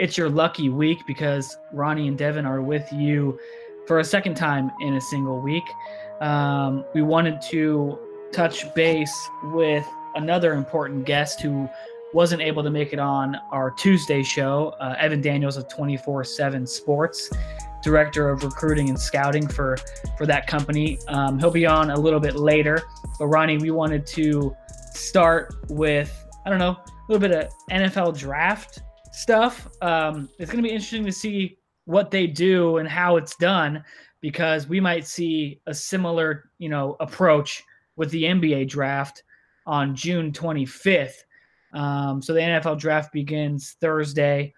it's your lucky week because Ronnie and Devin are with you for a second time in a single week. Um, we wanted to touch base with another important guest who wasn't able to make it on our Tuesday show, uh, Evan Daniels of 24 7 Sports, Director of Recruiting and Scouting for, for that company. Um, he'll be on a little bit later. But, Ronnie, we wanted to start with, I don't know, a little bit of NFL draft stuff. Um, it's going to be interesting to see what they do and how it's done because we might see a similar, you know, approach with the NBA draft on June 25th. Um, so the NFL draft begins Thursday,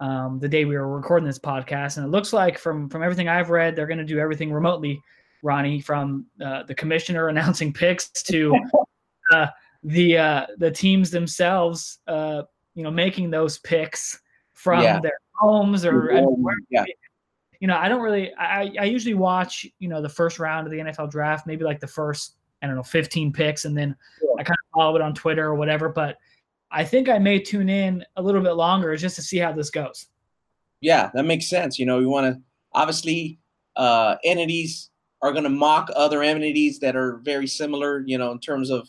um, the day we were recording this podcast, and it looks like from from everything I've read, they're going to do everything remotely. Ronnie, from uh, the commissioner announcing picks to uh, the uh, the teams themselves, uh, you know, making those picks from yeah. their homes or yeah. you know, I don't really. I I usually watch you know the first round of the NFL draft, maybe like the first I don't know 15 picks, and then yeah. I kind of follow it on Twitter or whatever, but I think I may tune in a little bit longer just to see how this goes. Yeah, that makes sense. You know, you want to obviously uh, entities are going to mock other entities that are very similar. You know, in terms of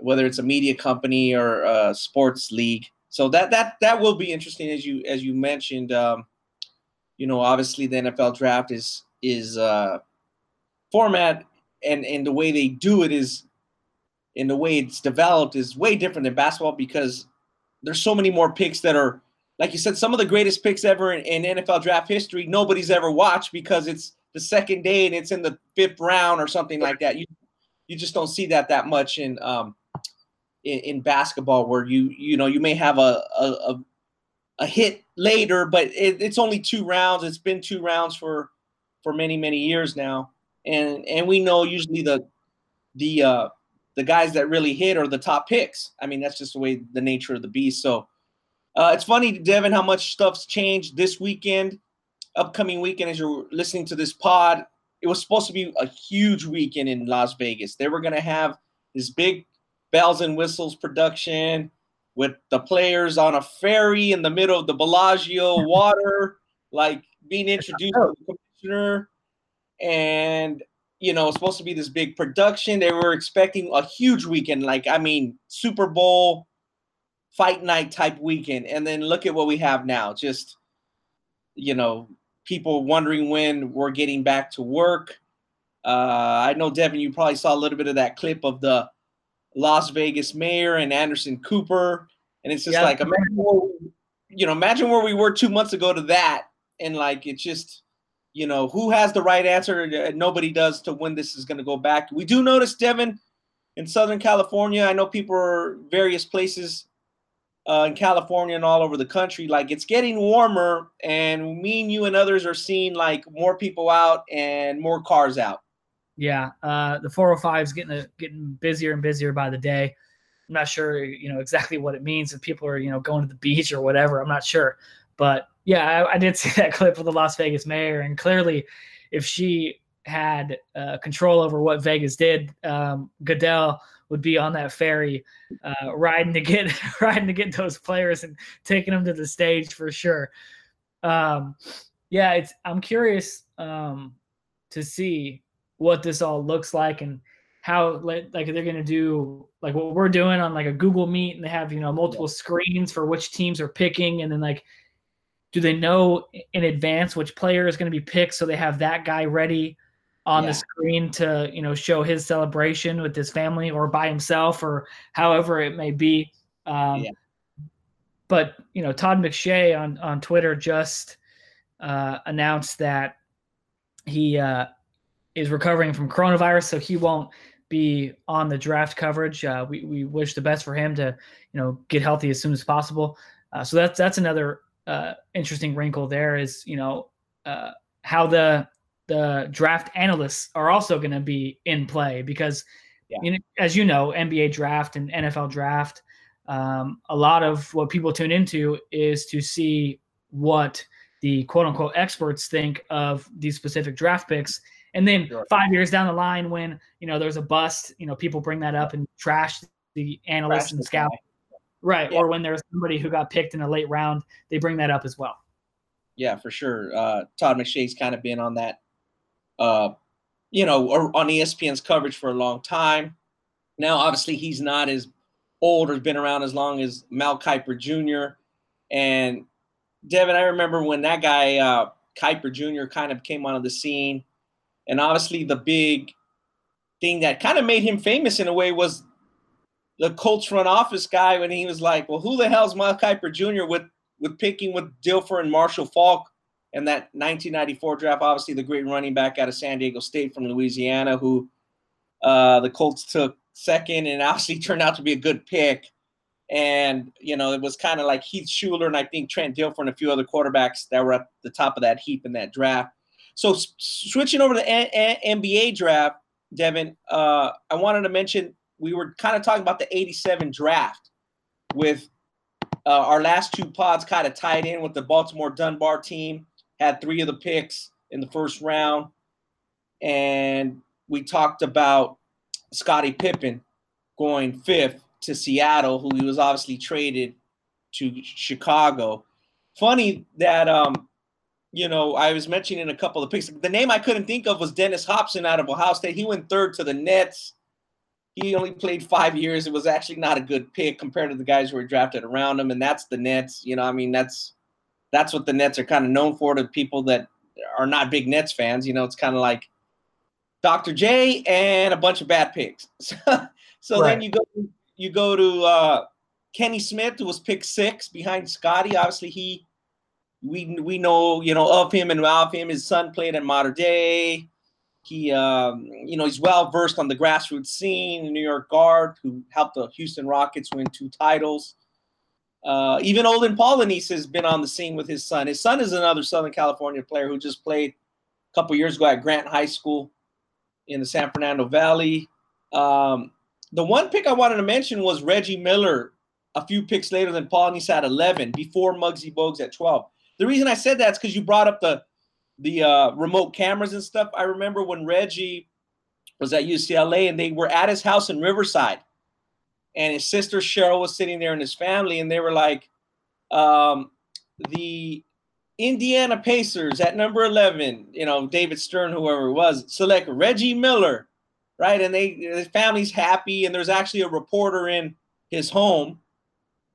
whether it's a media company or a sports league. So that that that will be interesting as you as you mentioned. Um, you know, obviously the NFL draft is is uh, format and and the way they do it is in the way it's developed is way different than basketball because there's so many more picks that are like you said some of the greatest picks ever in, in NFL draft history nobody's ever watched because it's the second day and it's in the fifth round or something like that you you just don't see that that much in um in, in basketball where you you know you may have a a, a hit later but it, it's only two rounds it's been two rounds for for many many years now and and we know usually the the uh the guys that really hit are the top picks. I mean, that's just the way the nature of the beast. So uh, it's funny, Devin, how much stuff's changed this weekend, upcoming weekend. As you're listening to this pod, it was supposed to be a huge weekend in Las Vegas. They were going to have this big bells and whistles production with the players on a ferry in the middle of the Bellagio water, like being introduced to the commissioner. And you know, supposed to be this big production. They were expecting a huge weekend, like I mean, Super Bowl fight night type weekend. And then look at what we have now. Just you know, people wondering when we're getting back to work. Uh, I know Devin, you probably saw a little bit of that clip of the Las Vegas mayor and Anderson Cooper, and it's just yeah. like imagine, where, you know, imagine where we were two months ago to that, and like it's just you know, who has the right answer? Nobody does to when this is going to go back. We do notice, Devin, in Southern California. I know people are various places uh, in California and all over the country. Like it's getting warmer, and me and you and others are seeing like more people out and more cars out. Yeah, uh, the 405 is getting a, getting busier and busier by the day. I'm not sure, you know, exactly what it means if people are, you know, going to the beach or whatever. I'm not sure, but yeah, I, I, did see that clip of the Las Vegas mayor, and clearly, if she had uh, control over what Vegas did, um, Goodell would be on that ferry, uh, riding to get riding to get those players and taking them to the stage for sure. Um, yeah, it's I'm curious um, to see what this all looks like and how like they're gonna do like what we're doing on like a Google Meet and they have you know multiple screens for which teams are picking and then like do they know in advance which player is going to be picked so they have that guy ready on yeah. the screen to you know show his celebration with his family or by himself or however it may be um, yeah. but you know todd mcshay on on twitter just uh, announced that he uh, is recovering from coronavirus so he won't be on the draft coverage uh, we, we wish the best for him to you know get healthy as soon as possible uh, so that's that's another uh, interesting wrinkle there is you know uh, how the the draft analysts are also going to be in play because yeah. you know, as you know NBA draft and NFL draft um, a lot of what people tune into is to see what the quote unquote experts think of these specific draft picks and then sure. five years down the line when you know there's a bust you know people bring that up and trash the analysts trash and scouts Right. Yeah. Or when there's somebody who got picked in a late round, they bring that up as well. Yeah, for sure. Uh, Todd McShay's kind of been on that, uh, you know, or on ESPN's coverage for a long time. Now, obviously, he's not as old or been around as long as Mel Kiper Jr. And Devin, I remember when that guy uh, Kiper Jr. kind of came onto the scene, and obviously the big thing that kind of made him famous in a way was the Colts front office guy when he was like, "Well, who the hell's Mel Kiper Jr. with with picking with Dilfer and Marshall Faulk And that 1994 draft? Obviously, the great running back out of San Diego State from Louisiana, who uh, the Colts took second, and obviously turned out to be a good pick. And you know, it was kind of like Heath Shuler and I think Trent Dilfer and a few other quarterbacks that were at the top of that heap in that draft. So switching over to the NBA draft, Devin, uh, I wanted to mention we were kind of talking about the 87 draft with uh, our last two pods kind of tied in with the Baltimore Dunbar team, had three of the picks in the first round. And we talked about Scottie Pippen going fifth to Seattle, who he was obviously traded to Chicago. Funny that um, you know, I was mentioning a couple of picks. The name I couldn't think of was Dennis Hopson out of Ohio State. He went third to the Nets. He only played five years. It was actually not a good pick compared to the guys who were drafted around him, and that's the Nets. You know, I mean, that's that's what the Nets are kind of known for to people that are not big Nets fans. You know, it's kind of like Dr. J and a bunch of bad picks. so right. then you go you go to uh, Kenny Smith, who was picked six behind Scottie. Obviously, he we we know you know of him and of him. His son played in Modern Day. He um, you know he's well versed on the grassroots scene. The New York guard who helped the Houston Rockets win two titles. Uh, even Olden Polynice has been on the scene with his son. His son is another Southern California player who just played a couple years ago at Grant High School in the San Fernando Valley. Um, the one pick I wanted to mention was Reggie Miller, a few picks later than Polynice at 11, before Muggsy Bogues at 12. The reason I said that is because you brought up the the uh, remote cameras and stuff. I remember when Reggie was at UCLA and they were at his house in Riverside, and his sister Cheryl was sitting there and his family, and they were like, um, the Indiana Pacers at number 11, you know, David Stern, whoever it was, select Reggie Miller, right? And they, his family's happy, and there's actually a reporter in his home.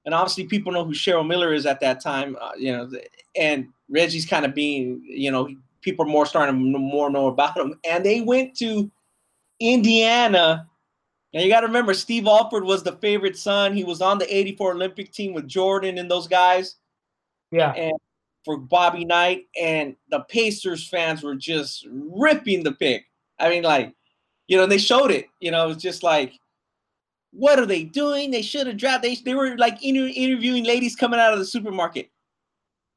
And obviously, people know who Cheryl Miller is at that time, uh, you know, and Reggie's kind of being, you know, people are more starting to more know about him. And they went to Indiana. And you got to remember, Steve Alford was the favorite son. He was on the 84 Olympic team with Jordan and those guys. Yeah. And for Bobby Knight, and the Pacers fans were just ripping the pick. I mean, like, you know, they showed it. You know, it's just like, what are they doing? They should have dropped. They, they were like inter- interviewing ladies coming out of the supermarket.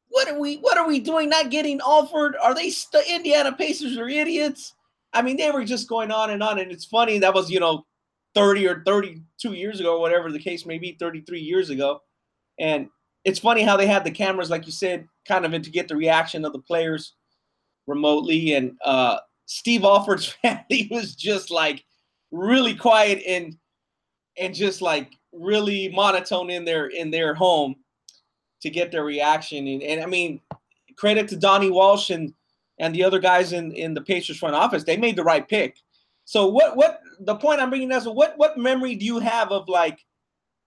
What are we? What are we doing? Not getting offered? Are they st- Indiana Pacers are idiots? I mean, they were just going on and on, and it's funny. That was you know, thirty or thirty-two years ago, whatever the case may be, thirty-three years ago, and it's funny how they had the cameras, like you said, kind of to get the reaction of the players remotely. And uh, Steve Alford's family was just like really quiet and and just like really monotone in their in their home to get their reaction. And, and I mean, credit to Donnie Walsh and and the other guys in in the Pacers front office. They made the right pick. So what what the point I'm bringing is what what memory do you have of like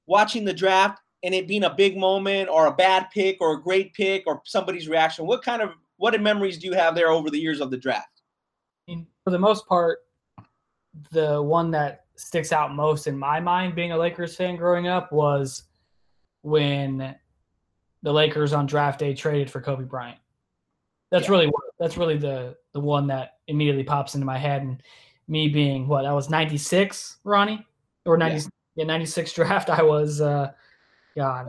watching the draft and it being a big moment or a bad pick or a great pick or somebody's reaction? What kind of what memories do you have there over the years of the draft? For the most part, the one that sticks out most in my mind, being a Lakers fan growing up, was when the Lakers on draft day traded for Kobe Bryant. That's yeah. really that's really the the one that immediately pops into my head, and me being what I was ninety six, Ronnie, or ninety yeah. yeah ninety six draft. I was uh, God,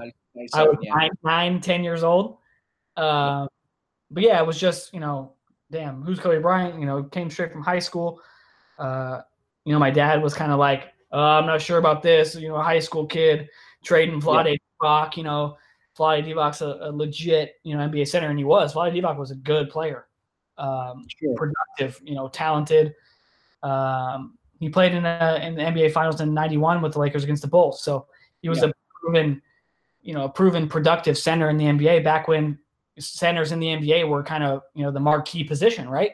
I was yeah. nine, nine, 10 years old. Uh, but yeah, it was just, you know, damn, who's Kobe Bryant? You know, came straight from high school. Uh, you know, my dad was kind of like, uh, I'm not sure about this. You know, a high school kid trading Vlade yeah. you know, Vlade Divac's a, a, legit, you know, NBA center, and he was. Vlade Divac was a good player, um, sure. productive, you know, talented. Um, he played in, a, in the NBA Finals in '91 with the Lakers against the Bulls, so he was yeah. a proven you know, a proven productive center in the NBA back when centers in the NBA were kind of, you know, the marquee position, right?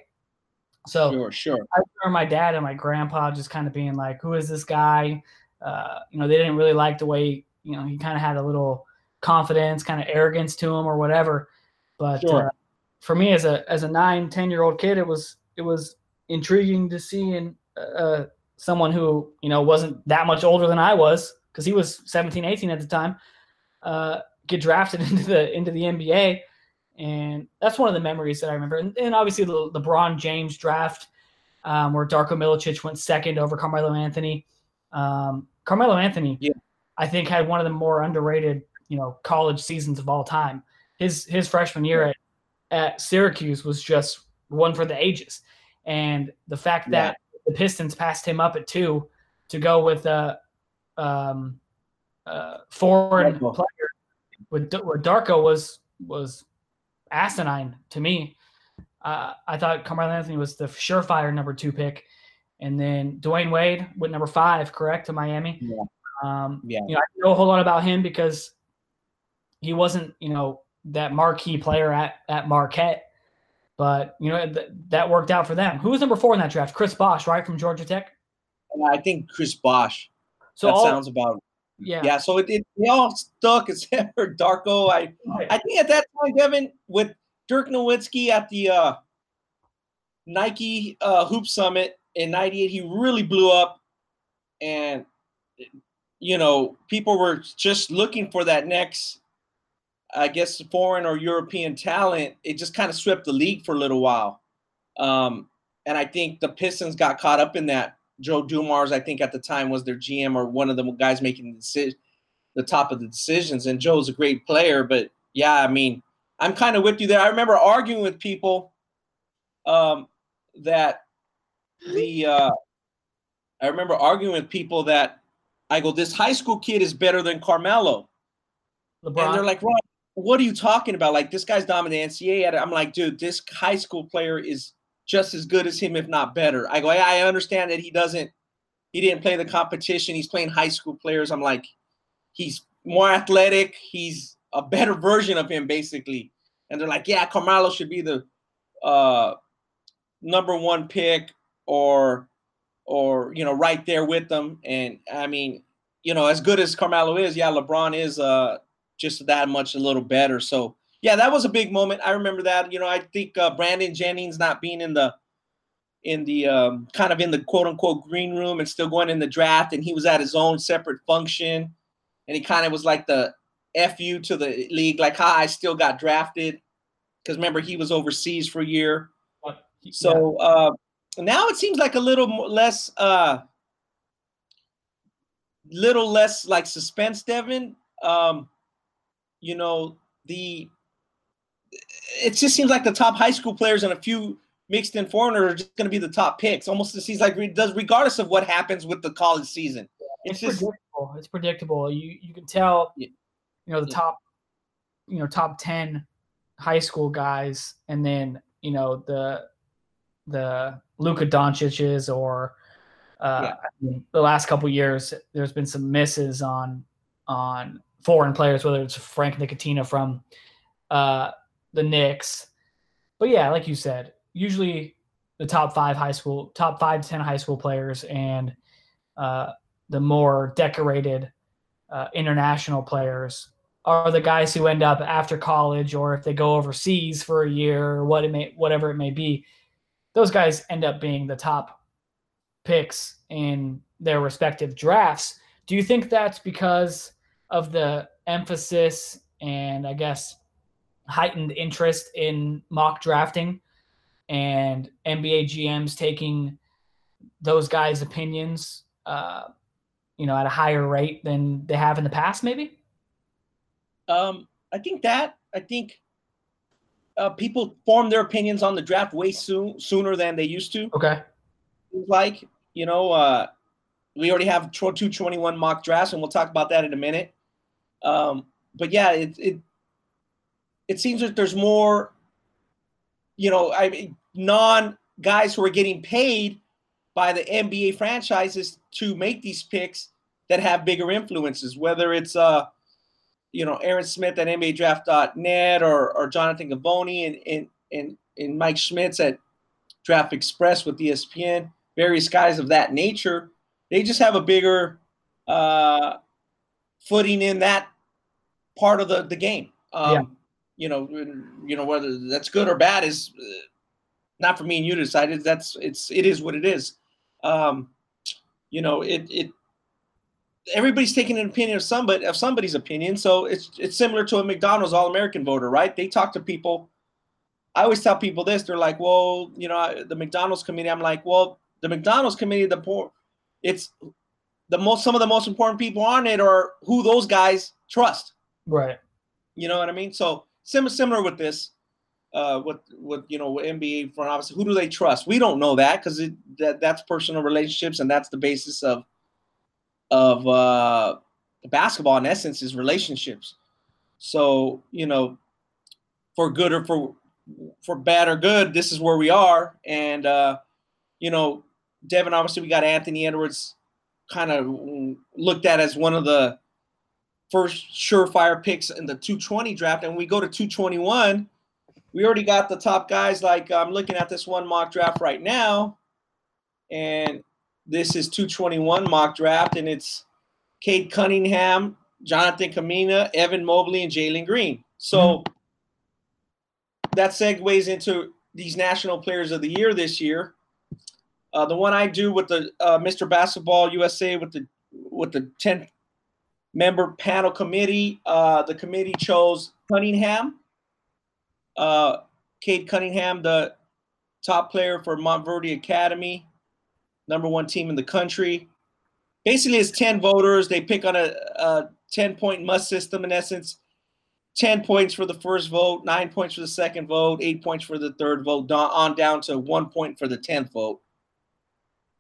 So sure, sure. I remember my dad and my grandpa just kind of being like, "Who is this guy?" Uh, you know, they didn't really like the way you know he kind of had a little confidence, kind of arrogance to him or whatever. But sure. uh, for me, as a as a nine, ten year old kid, it was it was intriguing to see in uh, someone who you know wasn't that much older than I was because he was 17, 18 at the time, uh, get drafted into the into the NBA and that's one of the memories that I remember. And, and obviously the LeBron James draft, um, where Darko Milicic went second over Carmelo Anthony. Um, Carmelo Anthony, yeah. I think, had one of the more underrated, you know, college seasons of all time. His his freshman year at, at Syracuse was just one for the ages, and the fact yeah. that the Pistons passed him up at two to go with a um, uh, foreign player with where Darko was was asinine to me. Uh, I thought Carmelo Anthony was the surefire number two pick, and then Dwyane Wade went number five, correct, to Miami. Yeah. Um, yeah. You know, I know a whole lot about him because he wasn't, you know, that marquee player at at Marquette, but you know th- that worked out for them. Who was number four in that draft? Chris Bosh, right from Georgia Tech. I think Chris Bosh. So that all, sounds about yeah. Yeah. So it, it they all stuck except for Darko. I. I think at that time, Devin, with Dirk Nowitzki at the uh, Nike uh, Hoop Summit in '98, he really blew up, and you know people were just looking for that next, I guess, foreign or European talent. It just kind of swept the league for a little while, um, and I think the Pistons got caught up in that Joe Dumars, I think at the time was their GM or one of the guys making the the top of the decisions. And Joe's a great player, but yeah, I mean, I'm kind of with you there. I remember arguing with people um, that the uh, I remember arguing with people that I go, this high school kid is better than Carmelo. LeBron. And they're like, Ron, what are you talking about? Like this guy's dominating NCAA. I'm like, dude, this high school player is just as good as him, if not better. I go, I understand that he doesn't, he didn't play the competition. He's playing high school players. I'm like, he's more athletic. He's a better version of him, basically. And they're like, yeah, Carmelo should be the uh, number one pick or, or, you know, right there with them. And I mean, you know, as good as Carmelo is, yeah, LeBron is uh, just that much a little better. So, yeah, that was a big moment. I remember that. You know, I think uh, Brandon Jennings not being in the in the um, kind of in the quote unquote green room and still going in the draft, and he was at his own separate function, and he kind of was like the fu to the league, like, "Hi, I still got drafted," because remember he was overseas for a year. So uh, now it seems like a little more, less, uh, little less like suspense, Devin. Um, you know the it just seems like the top high school players and a few mixed in foreigners are just going to be the top picks. Almost it seems like it does, regardless of what happens with the college season. It's, it's just predictable. It's predictable. You you can tell, you know, the top, you know, top ten high school guys, and then you know the the Luka Doncic's or uh, yeah. the last couple years, there's been some misses on on foreign players, whether it's Frank Ntilikina from uh, the Knicks. But yeah, like you said, usually the top five high school, top five to ten high school players, and uh, the more decorated uh, international players are the guys who end up after college, or if they go overseas for a year, or what it may, whatever it may be. Those guys end up being the top picks in their respective drafts. Do you think that's because of the emphasis and I guess heightened interest in mock drafting and NBA GMs taking those guys' opinions, uh, you know, at a higher rate than they have in the past, maybe? Um, I think that I think uh, people form their opinions on the draft way soon sooner than they used to. Okay. Like you know, uh, we already have 221 mock drafts, and we'll talk about that in a minute. Um, but yeah, it, it it seems that there's more, you know, I mean, non guys who are getting paid by the NBA franchises to make these picks that have bigger influences, whether it's uh you know Aran Smith at NBADraft.net or or Jonathan Givony and and and, and Mike Schmitz at Draft Express with ESPN, various guys of that nature, they just have a bigger uh, footing in that part of the the game. Um, yeah. You know, you know whether that's good or bad is uh, not for me and you to decide. That's it's it is what it is. Um, you know, it it everybody's taking an opinion of somebody of somebody's opinion. So it's it's similar to a McDonald's All American voter, right? They talk to people. I always tell people this. They're like, well, you know, the McDonald's committee. I'm like, well, the McDonald's committee, the poor, it's the most some of the most important people on it are who those guys trust. Right. You know what I mean? So similar similar with this, uh, with with you know NBA front office, who do they trust? We don't know that because it that that's personal relationships and that's the basis of of uh, basketball in essence is relationships. So you know, for good or for for bad or good, this is where we are. And uh, you know, Devin, obviously we got Anthony Edwards kind of looked at as one of the first surefire picks in the 220 draft. And we go to 221, we already got the top guys. Like I'm looking at this one mock draft right now, and this is 221 mock draft, and it's Cade Cunningham, Jonathan Kuminga, Evan Mobley, and Jalen Green. So mm-hmm. that segues into these national players of the year this year. Uh, the one I do with the uh, Mr. Basketball USA with the with the 10 member panel committee, uh, the committee chose Cunningham, uh, Cade Cunningham, the top player for Montverde Academy number one team in the country. Basically, it's 10 voters. They pick on a, a 10 point must system in essence. 10 points for the first vote, nine points for the second vote, eight points for the third vote, on down to one point for the 10th vote.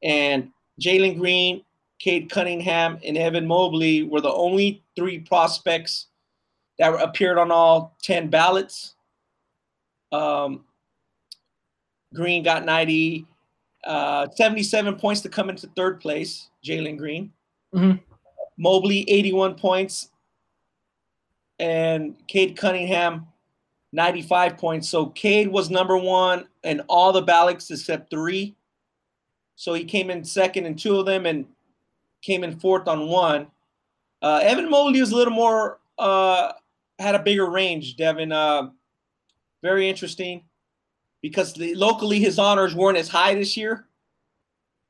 And Jalen Green, Cade Cunningham, and Evan Mobley were the only three prospects that appeared on all 10 ballots. Um, Green got 90, uh, 77 points to come into third place, Jalen Green. Mm-hmm. Mobley, 81 points. And Cade Cunningham, 95 points. So Cade was number one in all the ballots except three. So he came in second in two of them and came in fourth on one. Uh, Evan Mobley was a little more, uh, had a bigger range, Devin. Uh, very interesting because the, locally his honors weren't as high this year.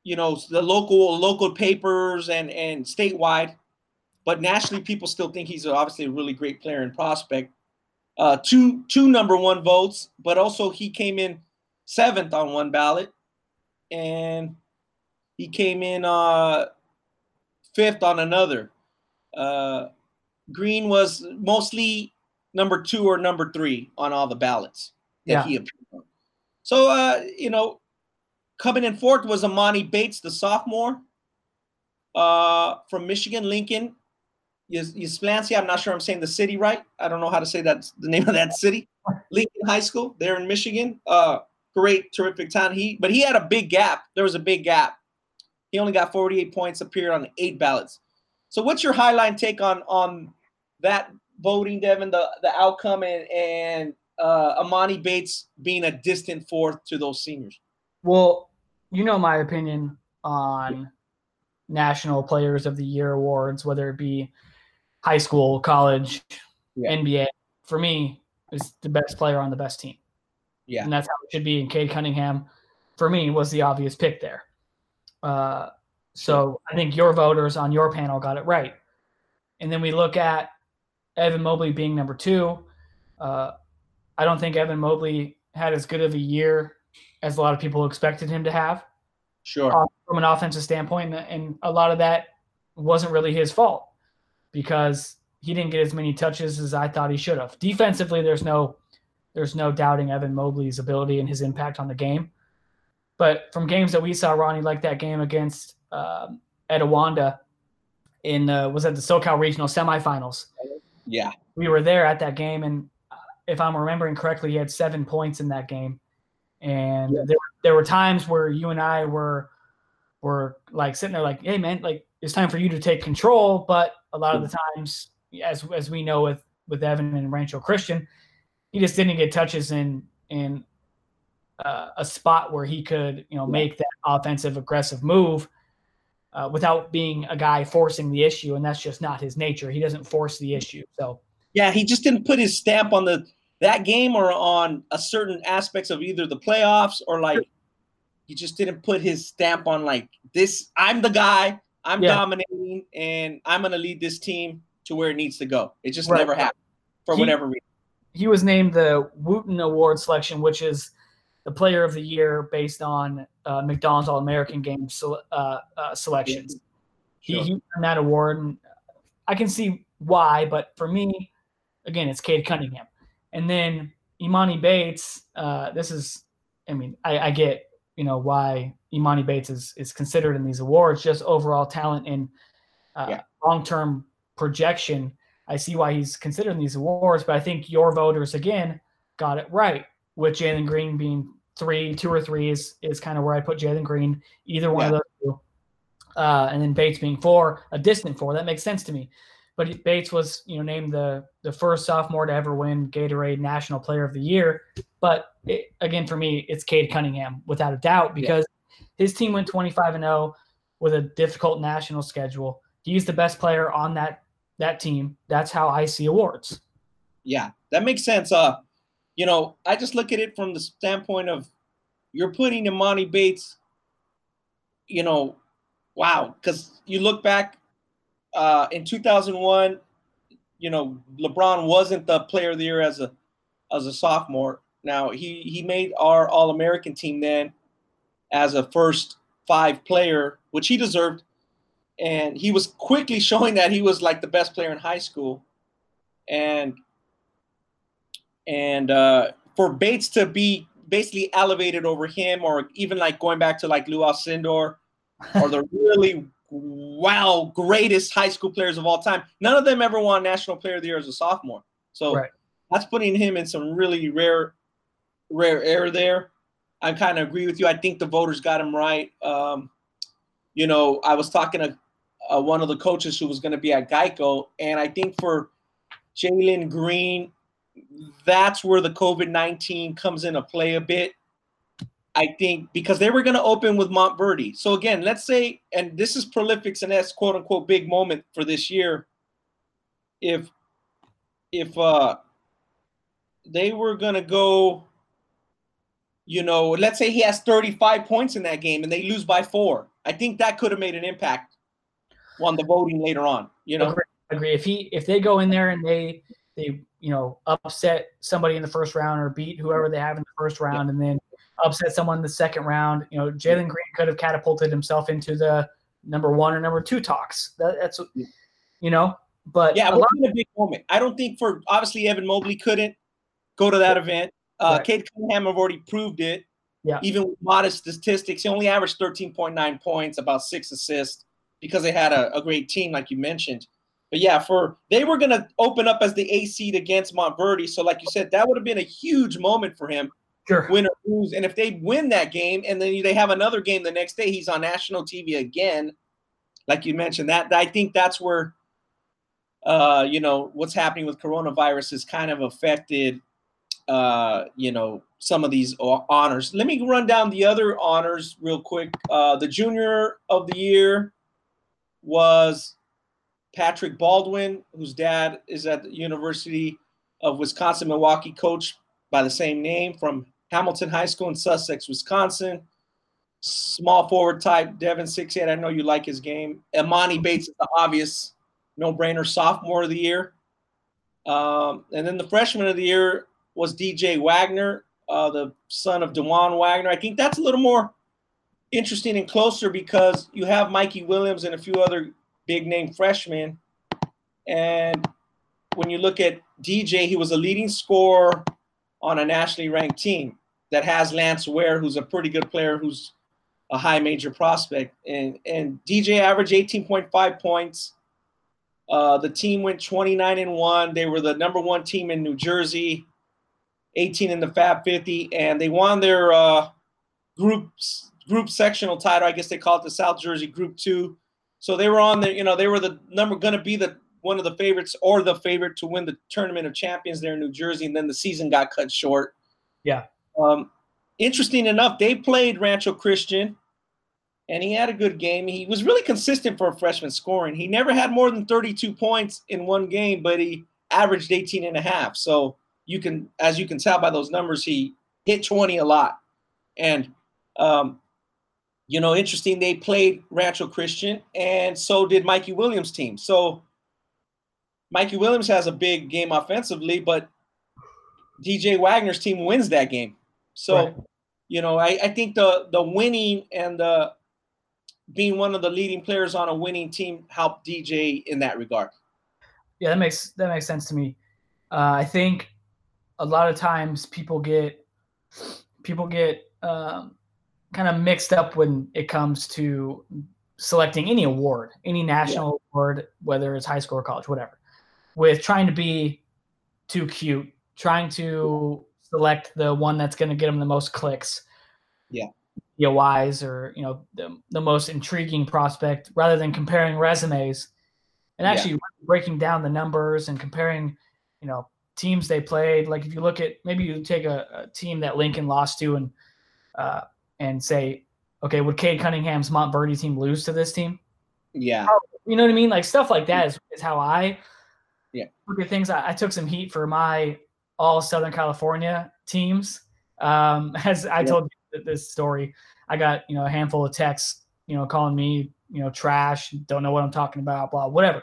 You know, the local local papers and and statewide, but nationally people still think he's obviously a really great player and prospect. Uh, two two number one votes, but also he came in seventh on one ballot, and he came in uh, fifth on another. Uh, Green was mostly number two or number three on all the ballots that yeah. he appeared. So, uh, you know, coming in fourth was Emoni Bates, the sophomore uh, from Michigan, Lincoln. Ypsilanti, I'm not sure I'm saying the city right. I don't know how to say that, the name of that city. Lincoln High School, there in Michigan. Uh, great, terrific time. He, but he had a big gap. There was a big gap. He only got 48 points, appeared on eight ballots. So, what's your highline take on on that voting, Devin? The the outcome and and uh, Emoni Bates being a distant fourth to those seniors? Well, you know my opinion on National Players of the Year awards, whether it be high school, college, yeah. NBA. For me, is the best player on the best team. Yeah, and that's how it should be. And Cade Cunningham, for me, was the obvious pick there. Uh, so I think your voters on your panel got it right. And then we look at Evan Mobley being number two. Uh, I don't think Evan Mobley had as good of a year as a lot of people expected him to have. Sure. Uh, from an offensive standpoint, and a lot of that wasn't really his fault because he didn't get as many touches as I thought he should have. Defensively, there's no there's no doubting Evan Mobley's ability and his impact on the game. But from games that we saw, Ronnie, like that game against um, Etiwanda in uh, was at the SoCal Regional semifinals. Yeah, we were there at that game, and if I'm remembering correctly, he had seven points in that game. And yeah. there, there were times where you and I were were like sitting there like, hey man, like it's time for you to take control. But a lot of the times as as we know with with Evan and Rancho Christian, he just didn't get touches in in uh, a spot where he could you know make that offensive aggressive move uh, without being a guy forcing the issue, and that's just not his nature. He doesn't force the issue. So yeah, he just didn't put his stamp on the that game or on a certain aspects of either the playoffs or like he just didn't put his stamp on like this. I'm the guy. I'm yeah. dominating, and I'm going to lead this team to where it needs to go. It just right. never happened for he, whatever reason. He was named the Wootten Award selection, which is the Player of the Year based on uh, McDonald's All American Game uh, uh, selections. Sure. He, he won that award, and I can see why, but for me, again, it's Cade Cunningham. And then Emoni Bates, uh, this is, I mean, I, I, get, you know, why Emoni Bates is, is considered in these awards, just overall talent and uh, yeah. long term projection. I see why he's considered in these awards, but I think your voters, again, got it right with Jalen Green being three, two or three is, is kind of where I put Jalen Green, either one yeah. of those two. Uh, and then Bates being four, a distant four. That makes sense to me. But Bates was, you know, named the the first sophomore to ever win Gatorade National Player of the Year. But it, again, for me, it's Cade Cunningham without a doubt because yeah. his team went 25 and 0 with a difficult national schedule. He's the best player on that that team. That's how I see awards. Yeah, that makes sense. Uh, you know, I just look at it from the standpoint of you're putting Emoni Bates, you know, wow, because you look back uh, in 2001, you know, LeBron wasn't the player of the year as a as a sophomore. Now he he made our All American team then as a first five player, which he deserved, and he was quickly showing that he was like the best player in high school, and and uh, for Bates to be basically elevated over him, or even like going back to like Lou Alcindor, or the really wow greatest high school players of all time. None of them ever won National Player of the Year as a sophomore. So right. that's putting him in some really rare, rare air there. I kind of agree with you. I think the voters got him right. Um, you know, I was talking to uh, one of the coaches who was going to be at Geico, and I think for Jalen Green, that's where the COVID 19 comes into play a bit. I think because they were going to open with Montverde. So again, let's say, and this is Prolifics and that's quote unquote big moment for this year. If if uh they were going to go, you know, let's say he has 35 points in that game and they lose by four. I think that could have made an impact on the voting later on. You know, agree. agree. If he if they go in there and they they you know upset somebody in the first round or beat whoever they have in the first round, yeah. and then upset someone in the second round. You know, Jalen Green could have catapulted himself into the number one or number two talks. That, that's you know, but yeah, it was a big moment. I don't think for obviously Evan Mobley couldn't go to that event. Uh, right. Cade Cunningham have already proved it. Yeah. Even with modest statistics, he only averaged 13.9 points, about six assists, because they had a, a great team, like you mentioned. But yeah, for they were gonna open up as the A seed against Montverde. So, like you said, that would have been a huge moment for him sure. win or lose. And if they win that game and then they have another game the next day, he's on national TV again. Like you mentioned, that I think that's where uh, you know, what's happening with coronavirus has kind of affected uh, you know, some of these honors. Let me run down the other honors real quick. Uh, the junior of the year was Patrick Baldwin, whose dad is at the University of Wisconsin Milwaukee, coach by the same name from Hamilton High School in Sussex, Wisconsin. Small forward type, Devin Sixeight. I know you like his game. Emoni Bates is the obvious no-brainer sophomore of the year. Um, and then the freshman of the year was DJ Wagner, uh, the son of Dajuan Wagner. I think that's a little more interesting and closer because you have Mikey Williams and a few other big name freshmen. And when you look at DJ, he was a leading scorer on a nationally ranked team that has Lance Ware, who's a pretty good player, who's a high major prospect. And and DJ averaged 18.5 points. Uh, the team went 29 and one. They were the number one team in New Jersey, 18 in the Fab 50, and they won their uh, groups group sectional title. I guess they call it the South Jersey Group Two. So they were on the, you know, they were the number going to be the one of the favorites or the favorite to win the tournament of champions there in New Jersey, and then the season got cut short. Yeah. Um, interesting enough, they played Rancho Christian, and he had a good game. He was really consistent for a freshman scoring. He never had more than 32 points in one game, but he averaged 18 and a half. So you can, as you can tell by those numbers, he hit 20 a lot. And um, you know, interesting. They played Rancho Christian, and so did Mikey Williams' team. So Mikey Williams has a big game offensively, but DJ Wagner's team wins that game. So, right. you know, I, I think the the winning and the being one of the leading players on a winning team helped DJ in that regard. Yeah, that makes that makes sense to me. Uh, I think a lot of times people get people get um, kind of mixed up when it comes to selecting any award, any national yeah. award, whether it's high school or college, whatever, with trying to be too cute, trying to select the one that's going to get them the most clicks. Yeah. Be wise or you know the, the most intriguing prospect rather than comparing resumes and actually yeah. breaking down the numbers and comparing you know teams they played like if you look at maybe you take a, a team that lincoln lost to and uh, and say, okay, would Cade Cunningham's Montverde team lose to this team? Yeah. You know what I mean? Like stuff like that is, is how I yeah. look at things. I, I took some heat for my all Southern California teams. Um, as I yeah. told you this story, I got, you know, a handful of texts, you know, calling me, you know, trash, don't know what I'm talking about, blah, whatever.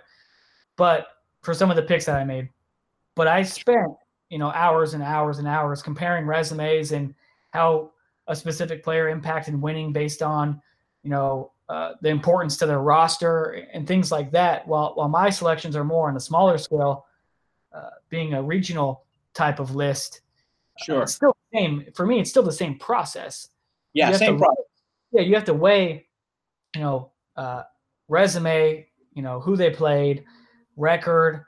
But for some of the picks that I made, but I spent, you know, hours and hours and hours comparing resumes and how a specific player impacted winning based on, you know, uh, the importance to their roster and things like that. While while my selections are more on a smaller scale, uh, being a regional type of list. Sure. It's still the same for me. It's still the same process. Yeah, same process. Yeah, you have to weigh, you know, uh, resume, you know, who they played, record,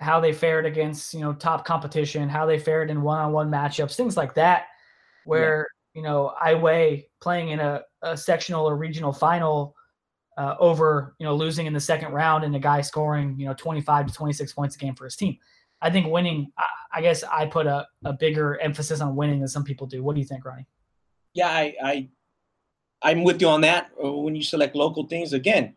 how they fared against, you know, top competition, how they fared in one-on-one matchups, things like that. Where you know, I weigh playing in a, a sectional or regional final uh, over, you know, losing in the second round and a guy scoring, you know, 25 to 26 points a game for his team. I think winning, I, I guess I put a, a bigger emphasis on winning than some people do. What do you think, Ronnie? Yeah, I, I I'm with you on that. When you select local things, again,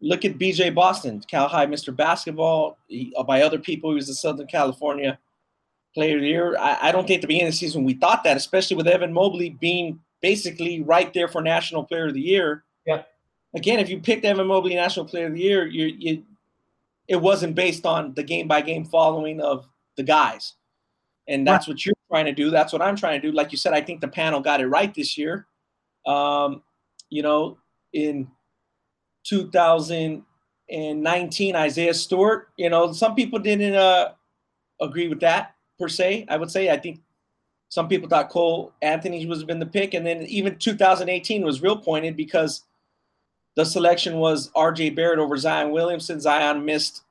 look at BJ Boston, Cal High Mr. Basketball. He, by other people, he was the Southern California player of the year. I, I don't think at the beginning of the season we thought that, especially with Evan Mobley being basically right there for National Player of the Year. Yeah. Again, if you picked Evan Mobley National Player of the Year, you you it wasn't based on the game by game following of the guys. And that's right. what you're trying to do. That's what I'm trying to do. Like you said, I think the panel got it right this year. Um, you know, in 2019, Isaiah Stewart, you know, some people didn't uh, agree with that per se. I would say I think some people thought Cole Anthony was been the pick, and then even 2018 was real pointed because the selection was R.J. Barrett over Zion Williamson. Zion missed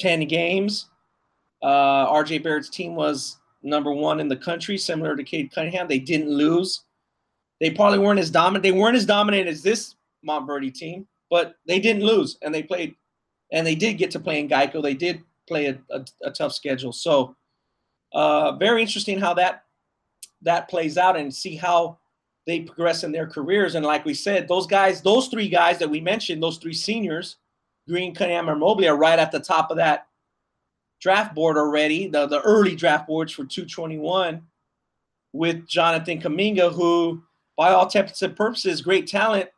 10 games. Uh, R.J. Barrett's team was number one in the country, similar to Cade Cunningham. They didn't lose. They probably weren't as dominant. They weren't as dominant as this Montverde team, but they didn't lose, and they played, and they did get to play in Geico. They did play a, a, a tough schedule. So uh, very interesting how that that plays out and see how they progress in their careers. And like we said, those guys, those three guys that we mentioned, those three seniors, Green, Cunningham, and Mobley, are right at the top of that draft board already, the, the early draft boards for 221 with Jonathan Kuminga, who, by all intents and purposes, great talent.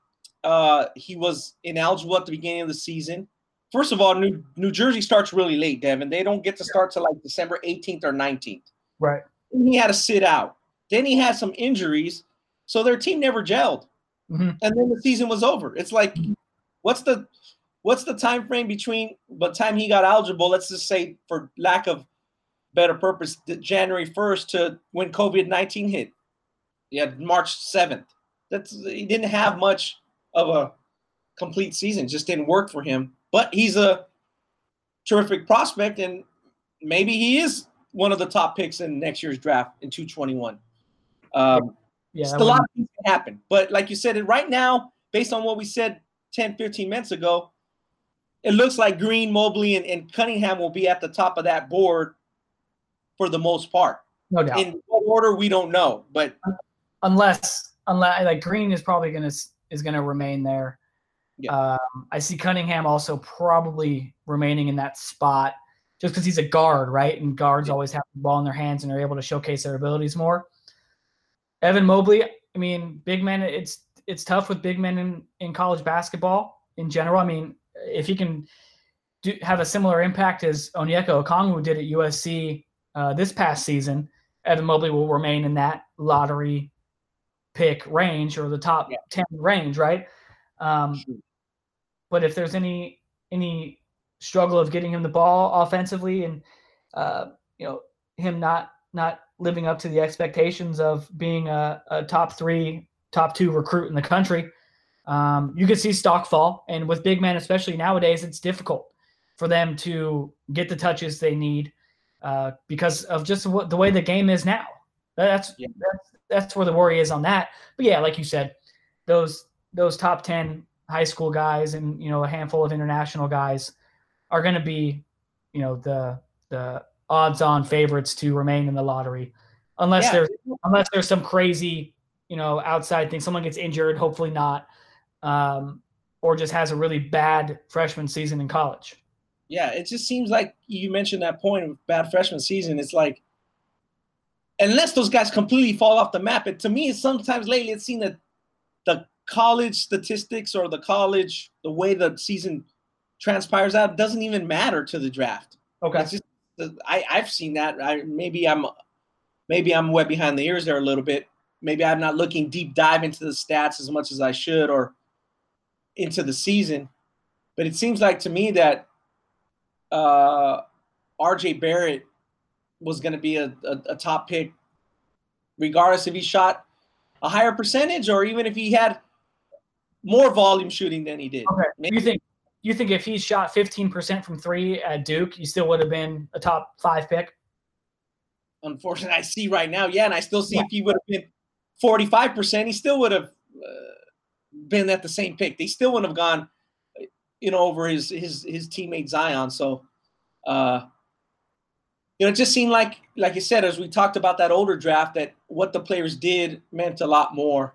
Uh, he was ineligible at the beginning of the season first of all, New New Jersey starts really late, Devin. They don't get to start till like December 18th or 19th. Right. And he had to sit out. Then he had some injuries, so their team never gelled. Mm-hmm. And then the season was over. It's like, what's the what's the time frame between the time he got eligible? Let's just say, for lack of better purpose, January 1st to when COVID 19 hit. Yeah, March 7th. That's he didn't have much of a complete season. Just didn't work for him. But he's a terrific prospect, and maybe he is one of the top picks in next year's draft in 221. Um, yeah, a lot of things can happen. But like you said, right now, based on what we said 10, 15 minutes ago, it looks like Green, Mobley, and, and Cunningham will be at the top of that board for the most part. No doubt. In what order we don't know, but unless unless like Green is probably gonna is gonna remain there. Yeah. Um, I see Cunningham also probably remaining in that spot just because he's a guard, right? And guards yeah. always have the ball in their hands and are able to showcase their abilities more. Evan Mobley, I mean, big men, it's it's tough with big men in, in college basketball in general. I mean, if he can do, have a similar impact as Onyeka Okongwu did at USC uh, this past season, Evan Mobley will remain in that lottery pick range or the top yeah. 10 range, right? Um, but if there's any any struggle of getting him the ball offensively and uh, you know him not not living up to the expectations of being a, a top three, top two recruit in the country, um, you could see stock fall. And with big men, especially nowadays, it's difficult for them to get the touches they need uh, because of just what the way the game is now. That's, yeah. that's that's where the worry is on that. But yeah, like you said, those those top ten high school guys and you know a handful of international guys are going to be, you know, the the odds-on favorites to remain in the lottery, unless yeah. there's unless there's some crazy, you know, outside thing. Someone gets injured, hopefully not, um, or just has a really bad freshman season in college yeah, it just seems like you mentioned that point of bad freshman season. It's like unless those guys completely fall off the map, it to me sometimes lately it's seen that the college statistics or the college the way the season transpires out doesn't even matter to the draft. Okay. Just I, I've seen that. I maybe I'm maybe I'm wet behind the ears there a little bit. Maybe I'm not looking deep dive into the stats as much as I should or into the season. But it seems like to me that uh, RJ Barrett was going to be a, a, a, top pick, regardless if he shot a higher percentage or even if he had more volume shooting than he did. Okay. Maybe. You think you think if he shot 15% from three at Duke, he still would have been a top five pick? Unfortunately, I see right now, yeah, and I still see yeah. if he would have been 45%, he still would have uh, been at the same pick. They still wouldn't have gone you know, over his his his teammate Zion. So, uh, you know, it just seemed like, like you said, as we talked about that older draft, that what the players did meant a lot more.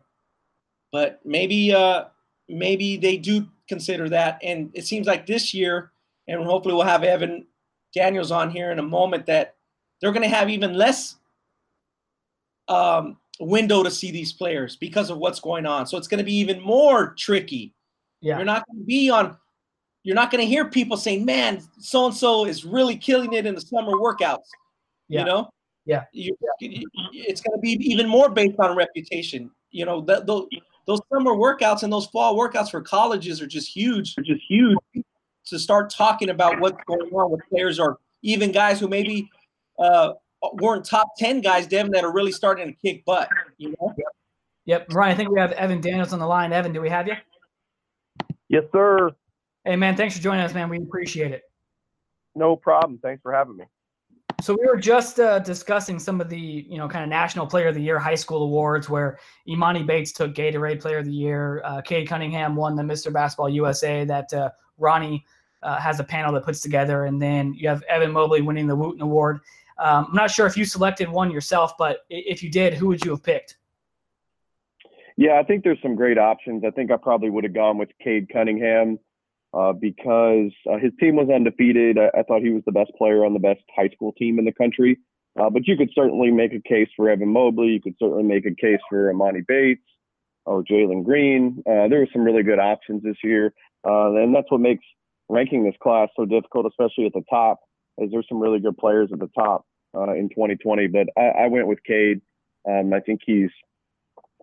But maybe, uh, maybe they do consider that, and it seems like this year, and hopefully we'll have Evan Daniels on here in a moment that they're going to have even less um, window to see these players because of what's going on. So it's going to be even more tricky. Yeah. You're not going to be on you're not going to hear people saying, "Man, so and so is really killing it in the summer workouts." Yeah. You know, yeah, you, it's going to be even more based on reputation. You know, the, the, those summer workouts and those fall workouts for colleges are just huge. They're just huge to start talking about what's going on with players or even guys who maybe uh, weren't top ten guys, Devin, that are really starting to kick butt. You know. Yep, Ryan. I think we have Evan Daniels on the line. Evan, do we have you? Yes, sir. Hey, man, thanks for joining us, man. We appreciate it. No problem. Thanks for having me. So we were just uh, discussing some of the, you know, kind of National Player of the Year high school awards where Emoni Bates took Gatorade Player of the Year. Uh, Cade Cunningham won the Mr. Basketball USA that uh, Ronnie uh, has a panel that puts together. And then you have Evan Mobley winning the Wootten Award. Um, I'm not sure if you selected one yourself, but if you did, who would you have picked? Yeah, I think there's some great options. I think I probably would have gone with Cade Cunningham uh, because uh, his team was undefeated. I, I, thought he was the best player on the best high school team in the country. Uh, but you could certainly make a case for Evan Mobley. You could certainly make a case for Emoni Bates or Jalen Green. Uh, there were some really good options this year. Uh, and that's what makes ranking this class so difficult, especially at the top, is there's some really good players at the top in 2020. But I, I went with Cade. Um, I think he's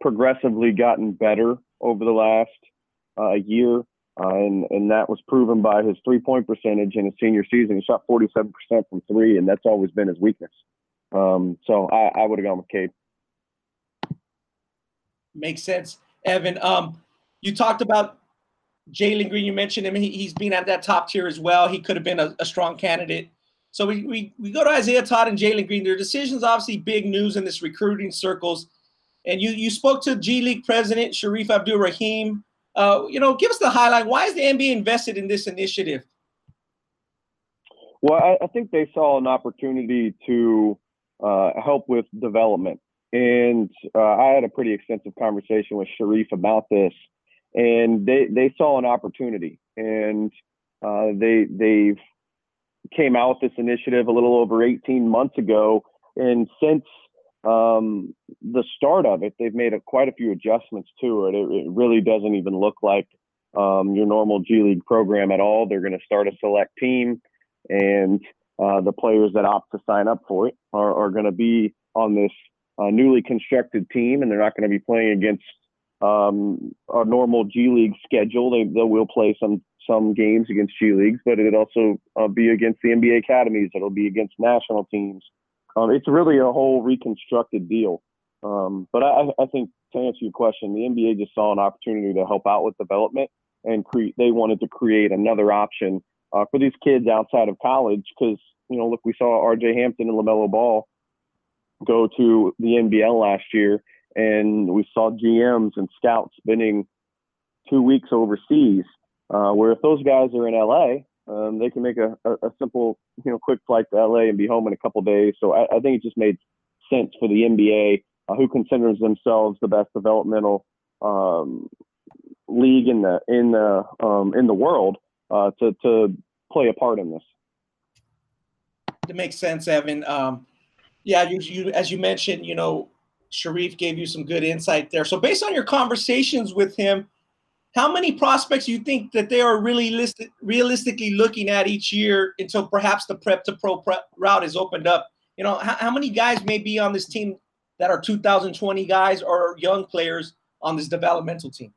progressively gotten better over the last year. Uh, and, and that was proven by his three point percentage in his senior season. He shot 47% from three, and that's always been his weakness. Um, so I, I would have gone with Cade. Makes sense. Evan, um, you talked about Jalen Green. You mentioned him. He, has been at that top tier as well. He could have been a, a strong candidate. So we, we, we go to Isaiah Todd and Jalen Green. Their decisions, obviously, big news in this recruiting circles. And you, you spoke to G League president Shareef Abdur-Rahim uh, you know, give us the highlight. Why is the NBA invested in this initiative? Well, I, I think they saw an opportunity to uh, help with development, and uh, I had a pretty extensive conversation with Shareef about this, and they they saw an opportunity, and uh, they they came out with this initiative a little over 18 months ago, and since um, the start of it, they've made a, quite a few adjustments to it. It, it really doesn't even look like um, your normal G League program at all. They're going to start a select team, and uh, the players that opt to sign up for it are, are going to be on this uh, newly constructed team, and they're not going to be playing against um, a normal G League schedule. They, they will play some some games against G Leagues, but it'll also uh, be against the NBA academies. It'll be against national teams. Um, it's really a whole reconstructed deal. Um, but I, I think to answer your question, the NBA just saw an opportunity to help out with development and create. They wanted to create another option uh, for these kids outside of college because you know, look, we saw R.J. Hampton and LaMelo Ball go to the NBL last year, and we saw GMs and scouts spending two weeks overseas. Uh, where if those guys are in LA, um, they can make a, a, a, simple, you know, quick flight to LA and be home in a couple days. So I, I, think it just made sense for the NBA, uh, who considers themselves the best developmental um, league in the in the um, in the world, uh, to to play a part in this. It makes sense, Evan. Um, yeah, you, you as you mentioned, you know, Shareef gave you some good insight there. So based on your conversations with him how many prospects do you think that they are really listed, realistically looking at each year until perhaps the prep to pro prep route is opened up? You know, how, how many guys may be on this team that are 2020 guys or young players on this developmental team?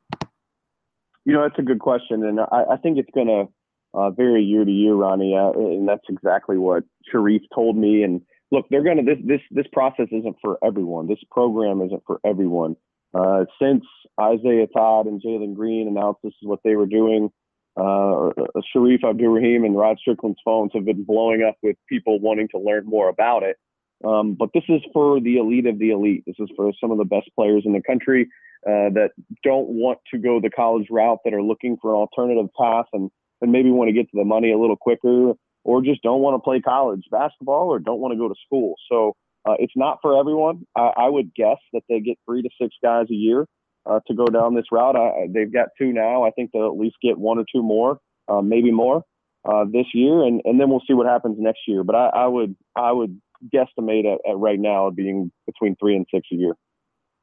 You know, that's a good question, and I, I think it's going to uh, vary year to year, Ronnie, uh, and that's exactly what Shareef told me. And look, they're going to this this this process isn't for everyone. This program isn't for everyone. Uh, since Isaiah Todd and Jalen Green announced this is what they were doing, uh, Shareef Abdur-Rahim and Rod Strickland's phones have been blowing up with people wanting to learn more about it. Um, but this is for the elite of the elite. This is for some of the best players in the country uh, that don't want to go the college route, that are looking for an alternative path and, and maybe want to get to the money a little quicker, or just don't want to play college basketball or don't want to go to school. So uh, it's not for everyone. I, I, would guess that they get three to six guys a year uh, to go down this route. I, they've got two now. I think they'll at least get one or two more, uh, maybe more uh, this year, and, and then we'll see what happens next year. But I, I would I would guesstimate at, at right now being between three and six a year.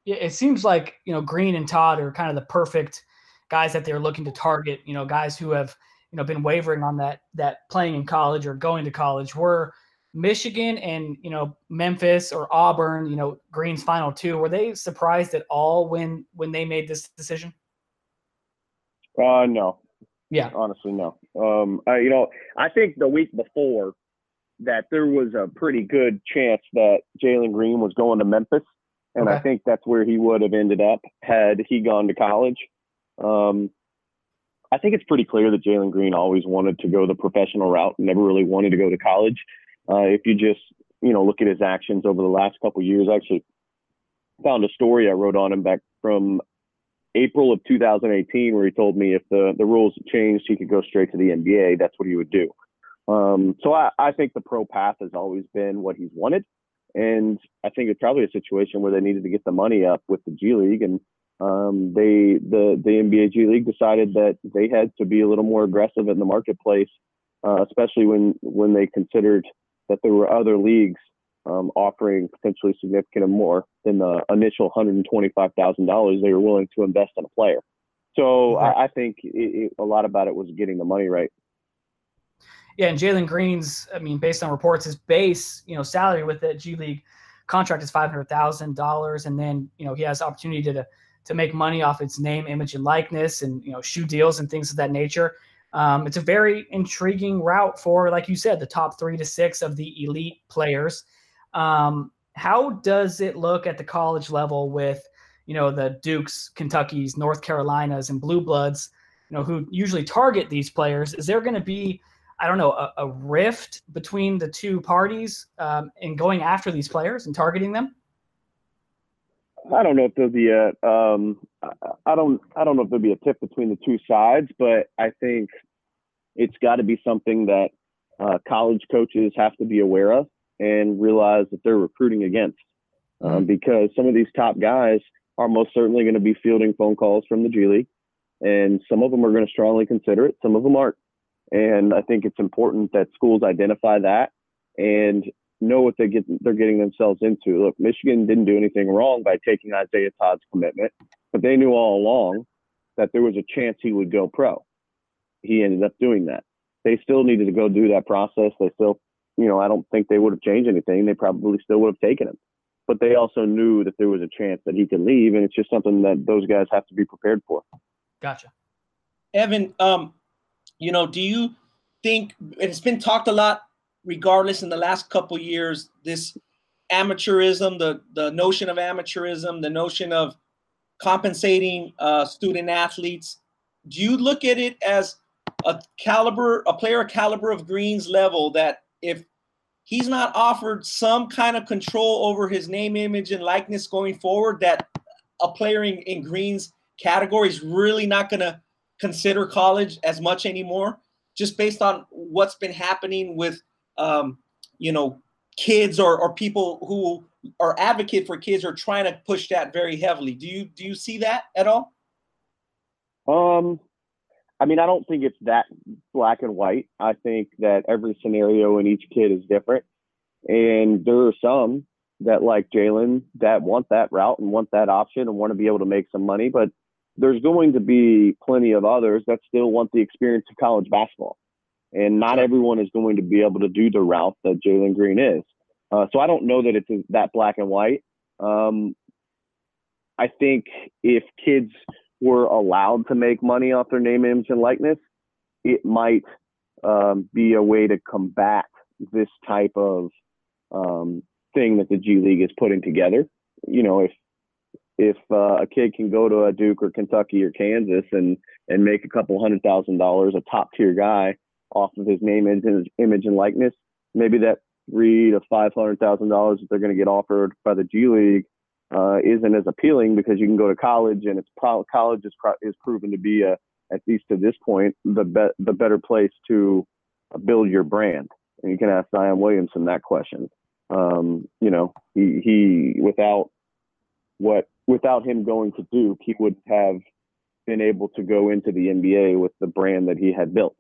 Yeah, it seems like you know Green and Todd are kind of the perfect guys that they're looking to target. You know, guys who have you know been wavering on that that playing in college or going to college. We're Michigan and you know Memphis or Auburn, you know Green's final two, were they surprised at all when when they made this decision? Uh, no. Yeah. Honestly, no. Um, I, you know, I think the week before that there was a pretty good chance that Jalen Green was going to Memphis, and okay. I think that's where he would have ended up had he gone to college. Um, I think it's pretty clear that Jalen Green always wanted to go the professional route, never really wanted to go to college. Uh, if you just you know look at his actions over the last couple years, I actually found a story I wrote on him back from April of 2018 where he told me if the the rules changed, he could go straight to the NBA. That's what he would do. Um, so I, I think the pro path has always been what he's wanted. And I think it's probably a situation where they needed to get the money up with the G League, and um, they the the NBA G League decided that they had to be a little more aggressive in the marketplace, uh, especially when when they considered that there were other leagues um, offering potentially significant and more than the initial $125,000 they were willing to invest in a player. So I, I, think it, it, a lot about it was getting the money right. Yeah, and Jalen Green's, I mean, based on reports, his base, you know, salary with the G League contract is five hundred thousand dollars, and then you know he has opportunity to to make money off its name, image, and likeness, and you know shoe deals and things of that nature. Um, it's a very intriguing route for, like you said, the top three to six of the elite players. Um, how does it look at the college level with, you know, the Dukes, Kentuckies, North Carolinas, and Blue Bloods, you know, who usually target these players? Is there going to be, I don't know, a, a, rift between the two parties um, in going after these players and targeting them? I don't know if there'll be a um, I don't I don't know if there'll be a tip between the two sides, but I think it's got to be something that uh, college coaches have to be aware of and realize that they're recruiting against. Um, mm-hmm. because some of these top guys are most certainly going to be fielding phone calls from the G League, and some of them are going to strongly consider it, some of them aren't. And I think it's important that schools identify that and know what they get they're getting themselves into. Look, Michigan didn't do anything wrong by taking Isaiah Todd's commitment, but they knew all along that there was a chance he would go pro. He ended up doing that. They still needed to go do that process. They still, you know, I don't think they would have changed anything. They probably still would have taken him. But they also knew that there was a chance that he could leave, and it's just something that those guys have to be prepared for. Gotcha. Evan, um, you know, do you think it's been talked a lot regardless in the last couple years this amateurism the the notion of amateurism the notion of compensating uh, student athletes do you look at it as a caliber a player caliber of green's level that if he's not offered some kind of control over his name image and likeness going forward that a player in, in green's category is really not going to consider college as much anymore just based on what's been happening with um, you know kids or, or people who are advocate for kids are trying to push that very heavily. Do you do you see that at all? Um i mean i don't think it's that black and white. I think that every scenario in each kid is different. And there are some that like jalen that want that route and want that option and want to be able to make some money but there's going to be plenty of others that still want the experience of college basketball and not everyone is going to be able to do the route that Jalen Green is. Uh, so I don't know that it's that black and white. Um, I think if kids were allowed to make money off their name, image, and likeness, it might um, be a way to combat this type of um, thing that the G League is putting together. You know, if if uh, a kid can go to a Duke or Kentucky or Kansas and and make a couple hundred thousand dollars, a top tier guy, off of his name and his image and likeness. Maybe that three to five hundred thousand dollars that they're going to get offered by the G League uh, isn't as appealing because you can go to college and it's pro- college is pro- is proven to be a at least to this point the be- the better place to build your brand. And you can ask Zion Williamson that question. Um, you know, he he without what without him going to Duke, he would have been able to go into the NBA with the brand that he had built.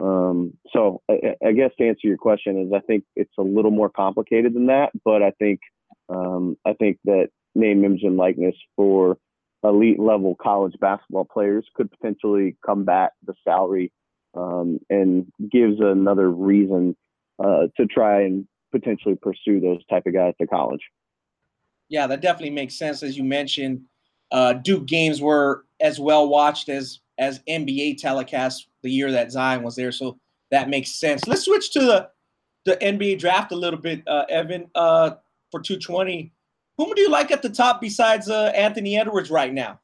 Um, so I, I, guess to answer your question is I think it's a little more complicated than that, but I think um, I think that name, image, and likeness for elite level college basketball players could potentially combat the salary um, and gives another reason uh, to try and potentially pursue those type of guys to college. Yeah, that definitely makes sense. As you mentioned, uh, Duke games were as well watched as as NBA telecasts the year that Zion was there. So that makes sense. Let's switch to the the NBA draft a little bit, uh, Evan. Uh, for 220, whom do you like at the top besides uh, Anthony Edwards right now?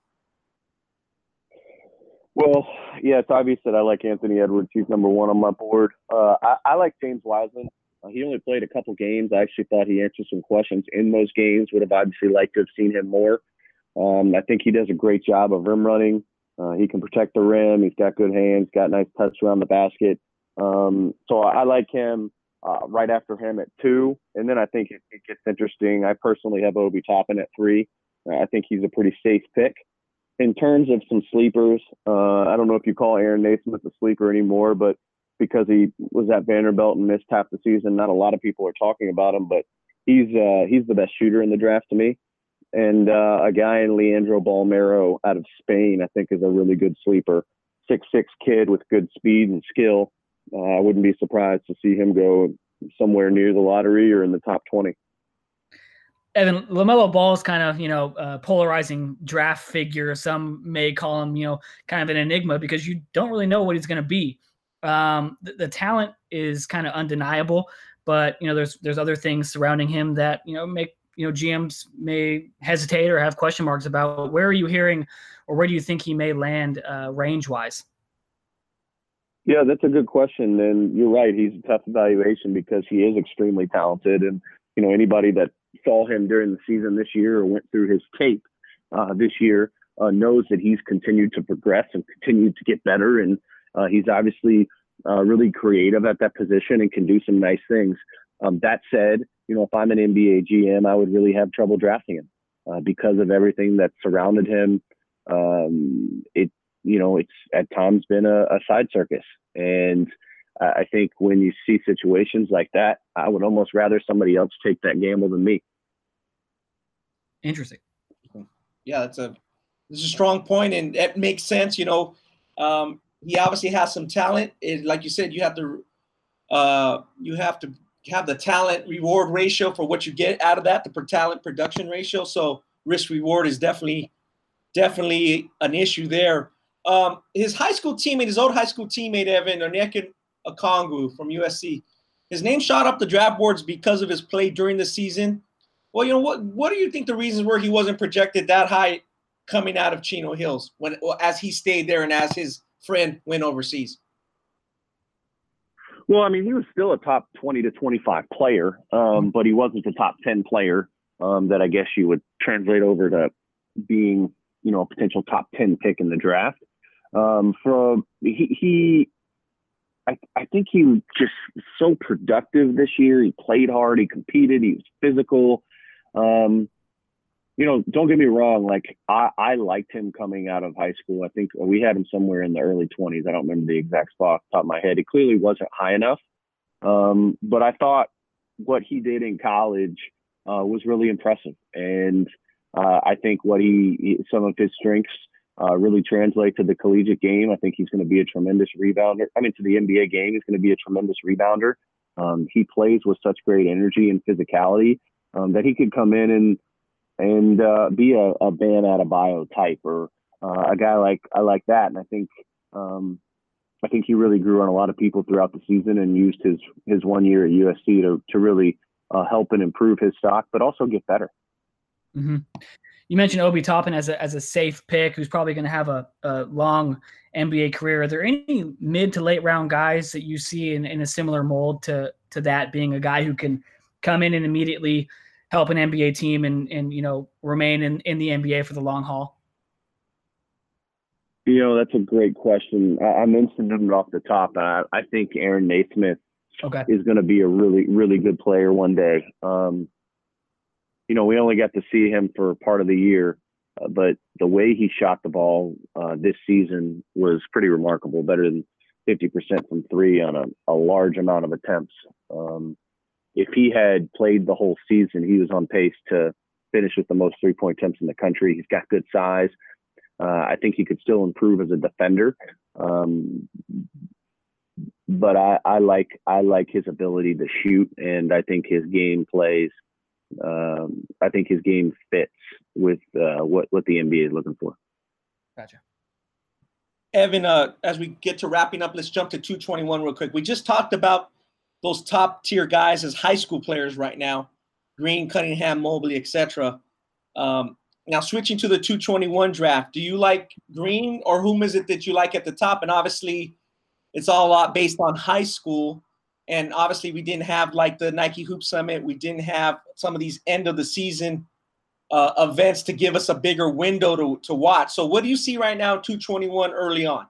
Well, yeah, it's obvious that I like Anthony Edwards. He's number one on my board. Uh, I, I, like James Wiseman. Uh, he only played a couple games. I actually thought he answered some questions in those games. Would have obviously liked to have seen him more. Um, I think he does a great job of rim running. Uh, he can protect the rim. He's got good hands, got nice touch around the basket. Um, so I, I, like him uh, right after him at two. And then I think it, it, gets interesting. I personally have Obi Toppin at three. I think he's a pretty safe pick. In terms of some sleepers, uh, I don't know if you call Aaron Nesmith a sleeper anymore, but because he was at Vanderbilt and missed half the season, not a lot of people are talking about him, but he's uh, he's the best shooter in the draft to me and uh, a guy in Leandro Bolmaro out of Spain, I think, is a really good sleeper. Six six kid with good speed and skill. Uh, I wouldn't be surprised to see him go somewhere near the lottery or in the top twenty. Evan Lamelo Ball is kind of you know polarizing draft figure. Some may call him you know kind of an enigma because you don't really know what he's going to be. Um, the, the talent is kind of undeniable, but you know there's there's other things surrounding him that you know make you know GMs may hesitate or have question marks about. Where are you hearing, or where do you think he may land uh, range wise? Yeah, that's a good question, and you're right. He's a tough evaluation because he is extremely talented, and you know anybody that saw him during the season this year or went through his tape uh, this year uh, knows that he's continued to progress and continued to get better, and uh, he's obviously uh, really creative at that position and can do some nice things. Um, that said, you know, if I'm an NBA GM, I would really have trouble drafting him uh, because of everything that surrounded him. Um, it, you know, it's at times been a, a side circus. And I think when you see situations like that, I would almost rather somebody else take that gamble than me. Interesting. Yeah, that's a it's a strong point, and it makes sense. You know, um, he obviously has some talent. It, like you said, you have to uh, you have to have the talent reward ratio for what you get out of that, the per talent production ratio. So risk reward is definitely definitely an issue there. Um, his high school teammate, his old high school teammate Evan Onyeka Okongwu from USC, his name shot up the draft boards because of his play during the season. Well, you know what? What do you think the reasons were he wasn't projected that high coming out of Chino Hills when as he stayed there and as his friend went overseas? Well, I mean, he was still a top 20 to 25 player, um, mm-hmm. but he wasn't a top 10 player um, that I guess you would translate over to being, you know, a potential top 10 pick in the draft. Um, from he, he I, I think he was just so productive this year. He played hard, he competed, he was physical. Um, you know, don't get me wrong. Like I, I liked him coming out of high school. I think we had him somewhere in the early 20s. I don't remember the exact spot top of my head. He clearly wasn't high enough. Um, but I thought what he did in college uh, was really impressive. And uh, I think what he, some of his strengths uh, really translate to the collegiate game. I think he's going to be a tremendous rebounder. I mean, to the NBA game, he's going to be a tremendous rebounder. Um, he plays with such great energy and physicality um, that he could come in and and uh, be a, a Bam Adebayo type or uh, a guy like I like that. And I think um, I think he really grew on a lot of people throughout the season and used his his one year at USC to to really uh, help and improve his stock, but also get better. Mm-hmm. You mentioned Obi Toppin as a as a safe pick, who's probably going to have a, a long NBA career. Are there any mid to late round guys that you see in, in a similar mold to to that being a guy who can come in and immediately help an NBA team and and you know remain in in the NBA for the long haul? You know, that's a great question. I, I mentioned him off the top. I, I think Aaron Nesmith okay. is going to be a really really good player one day. Um, you know, we only got to see him for part of the year, uh, but the way he shot the ball uh, this season was pretty remarkable. Better than 50% from three on a, a large amount of attempts. Um, if he had played the whole season, he was on pace to finish with the most three point attempts in the country. He's got good size. Uh, I think he could still improve as a defender. Um, but I, I, like I like his ability to shoot, and I think his game plays. Um, I think his game fits with uh, what what the NBA is looking for. Gotcha. Evan, uh, as we get to wrapping up, let's jump to 221 real quick. We just talked about those top tier guys as high school players right now, Green, Cunningham, Mobley, etc. Um, now switching to the 221 draft, do you like Green or whom is it that you like at the top? And obviously, it's all a lot based on high school. And obviously, we didn't have like the Nike Hoop Summit. We didn't have some of these end of the season uh, events to give us a bigger window to, to watch. So, what do you see right now, 221 early on?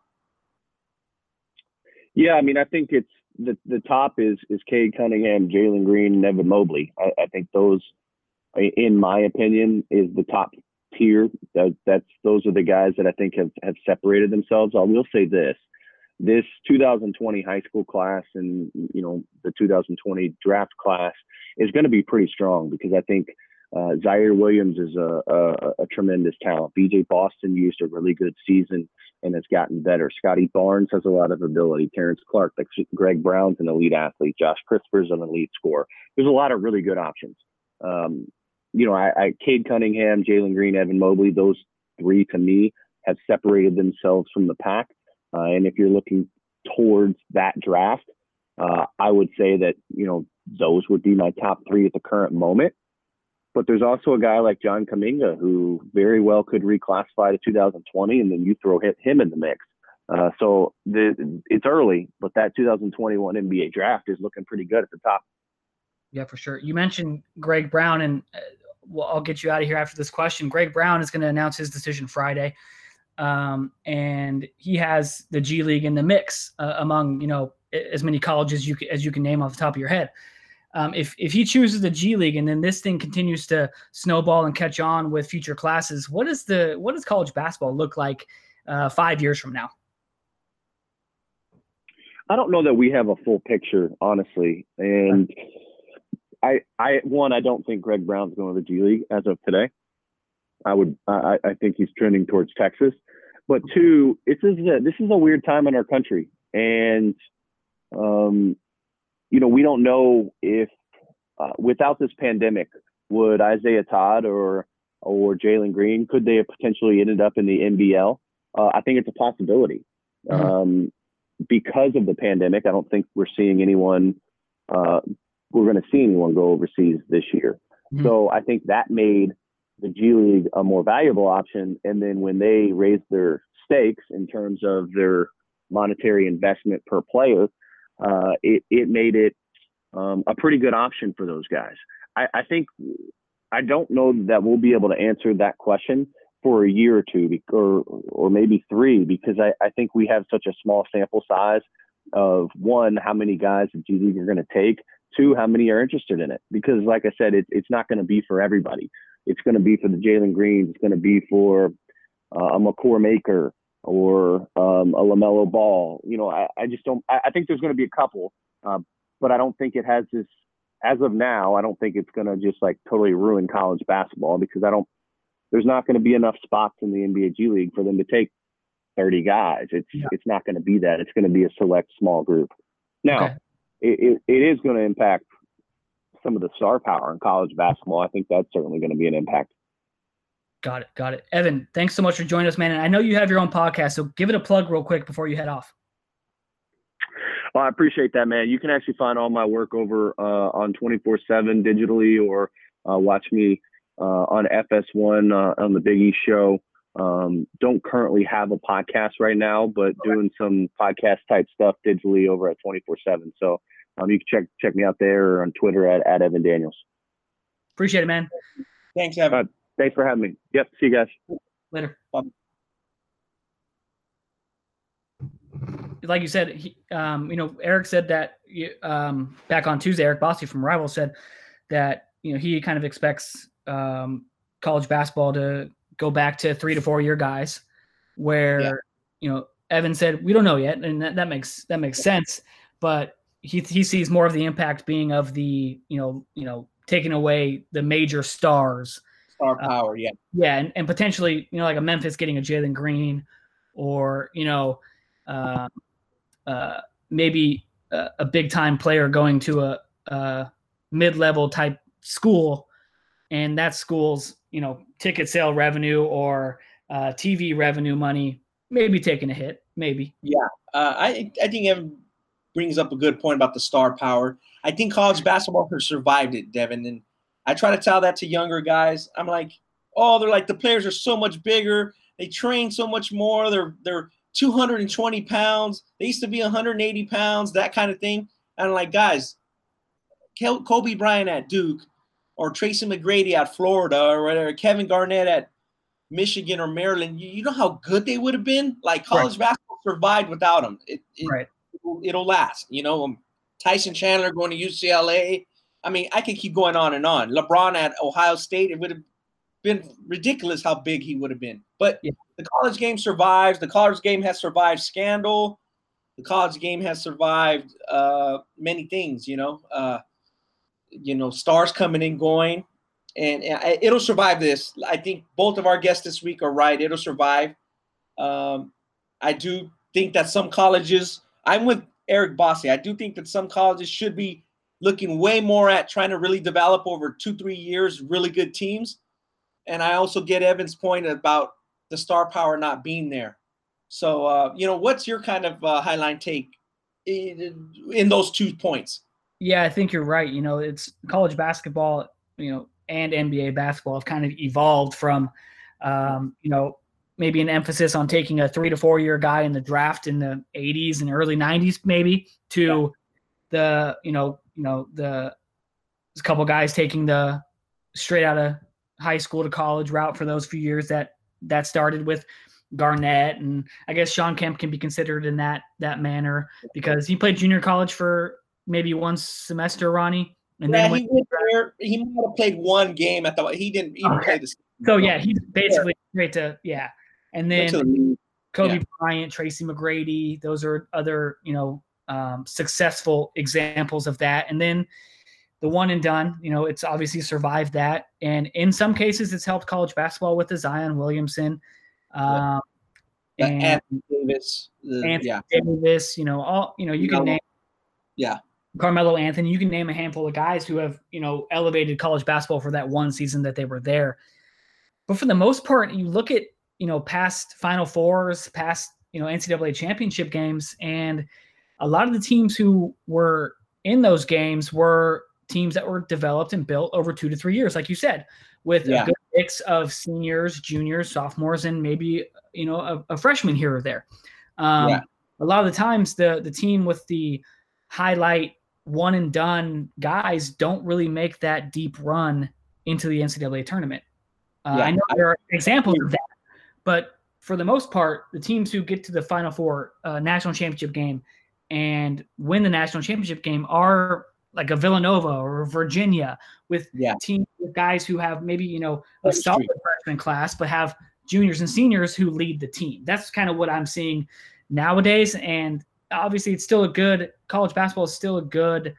Yeah, I mean, I think it's the the top is is Cade Cunningham, Jalen Green, and Evan Mobley. I, I, think those, in my opinion, is the top tier. That that's those are the guys that I think have have separated themselves. I will say this: this 2020 high school class and you know the 2020 draft class is going to be pretty strong because I think uh, Ziaire Williams is a, a, a, tremendous talent. BJ Boston used a really good season and has gotten better. Scottie Barnes has a lot of ability. Terrence Clarke, like Greg Brown's an elite athlete. Josh Christopher's an elite scorer. There's a lot of really good options. Um, you know, I, I Cade Cunningham, Jalen Green, Evan Mobley, those three to me have separated themselves from the pack. Uh, and if you're looking towards that draft, uh, I would say that, you know, those would be my top three at the current moment. But there's also a guy like John Kuminga who very well could reclassify to 2020, and then you throw him in the mix. Uh, so the, it's early, but that 2021 NBA draft is looking pretty good at the top. Yeah, for sure. You mentioned Greg Brown, and uh, well, I'll get you out of here after this question. Greg Brown is going to announce his decision Friday, um, and he has the G League in the mix uh, among you know as many colleges you as you can name off the top of your head. Um, if if he chooses the G League and then this thing continues to snowball and catch on with future classes, what is the what does college basketball look like uh, five years from now? I don't know that we have a full picture, honestly, and I I one I don't think Greg Brown's going to the G League as of today. I would I, I think he's trending towards Texas, but two, this is a, this is a weird time in our country, and um, you know, we don't know if uh, without this pandemic, would Isaiah Todd or or Jalen Green could they have potentially ended up in the NBL? Uh, I think it's a possibility. Mm-hmm. Um, because of the pandemic, I don't think we're seeing anyone. Uh, we're going to see anyone go overseas this year. Mm-hmm. So I think that made the G League a more valuable option. And then when they raised their stakes in terms of their monetary investment per player, uh, it, it made it um, a pretty good option for those guys. I, I think I don't know that we'll be able to answer that question for a year or two or or maybe three because I, I think we have such a small sample size of one how many guys the G League are going to take two how many are interested in it because like I said it, it's not going to be for everybody it's going to be for the Jalen Greens it's going to be for uh, a Makur Maker or um, a LaMelo Ball. You know, I, I just don't. I, I, think there's going to be a couple, uh, but I don't think it has this. As of now, I don't think it's going to just like totally ruin college basketball because I don't. There's not going to be enough spots in the NBA G League for them to take 30 guys. It's yeah. it's not going to be that. It's going to be a select small group. Now, okay. it, it, it is going to impact some of the star power in college basketball. I think that's certainly going to be an impact. Got it. Got it. Evan, thanks so much for joining us, man. And I know you have your own podcast, so give it a plug real quick before you head off. Well, I appreciate that, man. You can actually find all my work over uh, on 24 7 digitally or uh, watch me uh, on FS1 uh, on the Big East show. Um, don't currently have a podcast right now, but okay. doing some podcast type stuff digitally over at 24 7. So um, you can check check me out there or on Twitter at, at Evan Daniels. Appreciate it, man. Thanks, Evan. Thanks for having me. Yep. See you guys. Later. Like you said, he, um, you know, Eric said that um, back on Tuesday, Eric Bossi from Rival said that, you know, he kind of expects um, college basketball to go back to three to four year guys where, yeah. you know, Evan said, we don't know yet. And that, that makes, that makes sense. But he, he sees more of the impact being of the, you know, you know, taking away the major stars star uh, power, yeah. Yeah, and, and potentially, you know, like a Memphis getting a Jalen Green or, you know, uh, uh, maybe a, a big time player going to a, a mid level type school and that school's, you know, ticket sale revenue or uh, TV revenue money maybe taking a hit, maybe. Yeah, uh, I I think Evan brings up a good point about the star power. I think college basketball has survived it, Devin, and I try to tell that to younger guys. I'm like, oh, they're like the players are so much bigger. They train so much more. They're they're 220 pounds. They used to be 180 pounds, that kind of thing. And I'm like, guys, Kobe Bryant at Duke, or Tracy McGrady at Florida, or whatever, Kevin Garnett at Michigan or Maryland. You, you know how good they would have been. Like college right. basketball survived without them. It, it, right. It'll, it'll last. You know, um, Tyson Chandler going to UCLA. I mean, I could keep going on and on. LeBron at Ohio State, it would have been ridiculous how big he would have been. But yeah. the college game survives. The college game has survived scandal. The college game has survived uh, many things. You know, uh, you know, stars coming and going, and, and, it'll survive this. I think both of our guests this week are right. It'll survive. Um, I do think that some colleges. I'm with Eric Bossi. I do think that some colleges should be looking way more at trying to really develop over two, three years really good teams. And I also get Evan's point about the star power not being there. So, uh, you know, what's your kind of uh, highline take in, in those two points? Yeah, I think you're right. You know, it's college basketball, you know, and NBA basketball have kind of evolved from, um, you know, maybe an emphasis on taking a three to four year guy in the draft in the 80s and early 90s, maybe to yeah. the, you know, you know the a couple guys taking the straight out of high school to college route for those few years that that started with Garnett, and I guess Shawn Kemp can be considered in that that manner because he played junior college for maybe one semester, Ronnie. And yeah, then he went there. He might have played one game at the. He didn't even okay. play this. So yeah, he's basically straight to yeah, and then the, Kobe yeah. Bryant, Tracy McGrady. Those are other you know um, successful examples of that, and then the one and done. You know, it's obviously survived that, and in some cases, it's helped college basketball with the Zion Williamson. Um, and Anthony Davis, Anthony yeah. Davis, you know, all you know, you can name, yeah, Carmelo Anthony. You can name a handful of guys who have you know elevated college basketball for that one season that they were there. But for the most part, you look at you know past Final Fours, past you know NCAA championship games, and a lot of the teams who were in those games were teams that were developed and built over two to three years, like you said, with yeah. a good mix of seniors, juniors, sophomores, and maybe you know a, a freshman here or there. Um, yeah. A lot of the times, the the team with the highlight one and done guys don't really make that deep run into the NCAA tournament. Uh, yeah. I know there are examples of that, but for the most part, the teams who get to the Final Four uh, national championship game and win the national championship game are like a Villanova or Virginia with yeah. teams with guys who have maybe you know a solid freshman class, but have juniors and seniors who lead the team. That's kind of what I'm seeing nowadays, and obviously it's still a good college basketball is still a good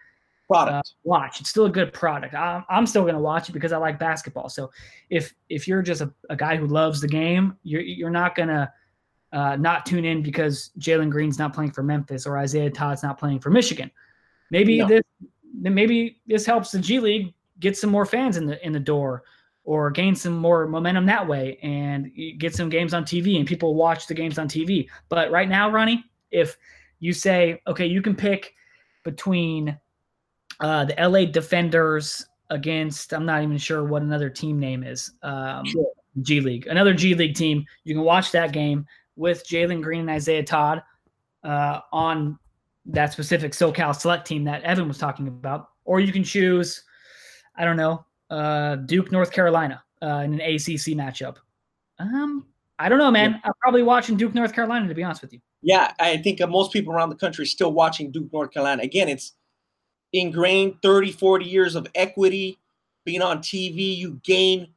product. uh, watch. It's still a good product. I'm, I'm still going to watch it because i like basketball. So if if you're just a, a guy who loves the game you're, you're not going to uh, not tune in because jalen green's not playing for memphis or isaiah todd's not playing for michigan maybe no. this maybe this helps the g league get some more fans in the in the door or gain some more momentum that way and get some games on tv and people watch the games on tv but right now ronnie if you say, okay, you can pick between uh, the LA Defenders against, I'm not even sure what another team name is. Um, sure. G League, another G League team. You can watch that game with Jalen Green and Isaiah Todd uh, on that specific SoCal select team that Evan was talking about. Or you can choose, I don't know, uh, Duke, North Carolina uh, in an ACC matchup. Um, I don't know, man. Yeah. I'm probably watching Duke, North Carolina, to be honest with you. Yeah, I think most people around the country are still watching Duke, North Carolina. Again, it's ingrained 30, 40 years of equity, being on TV. You gain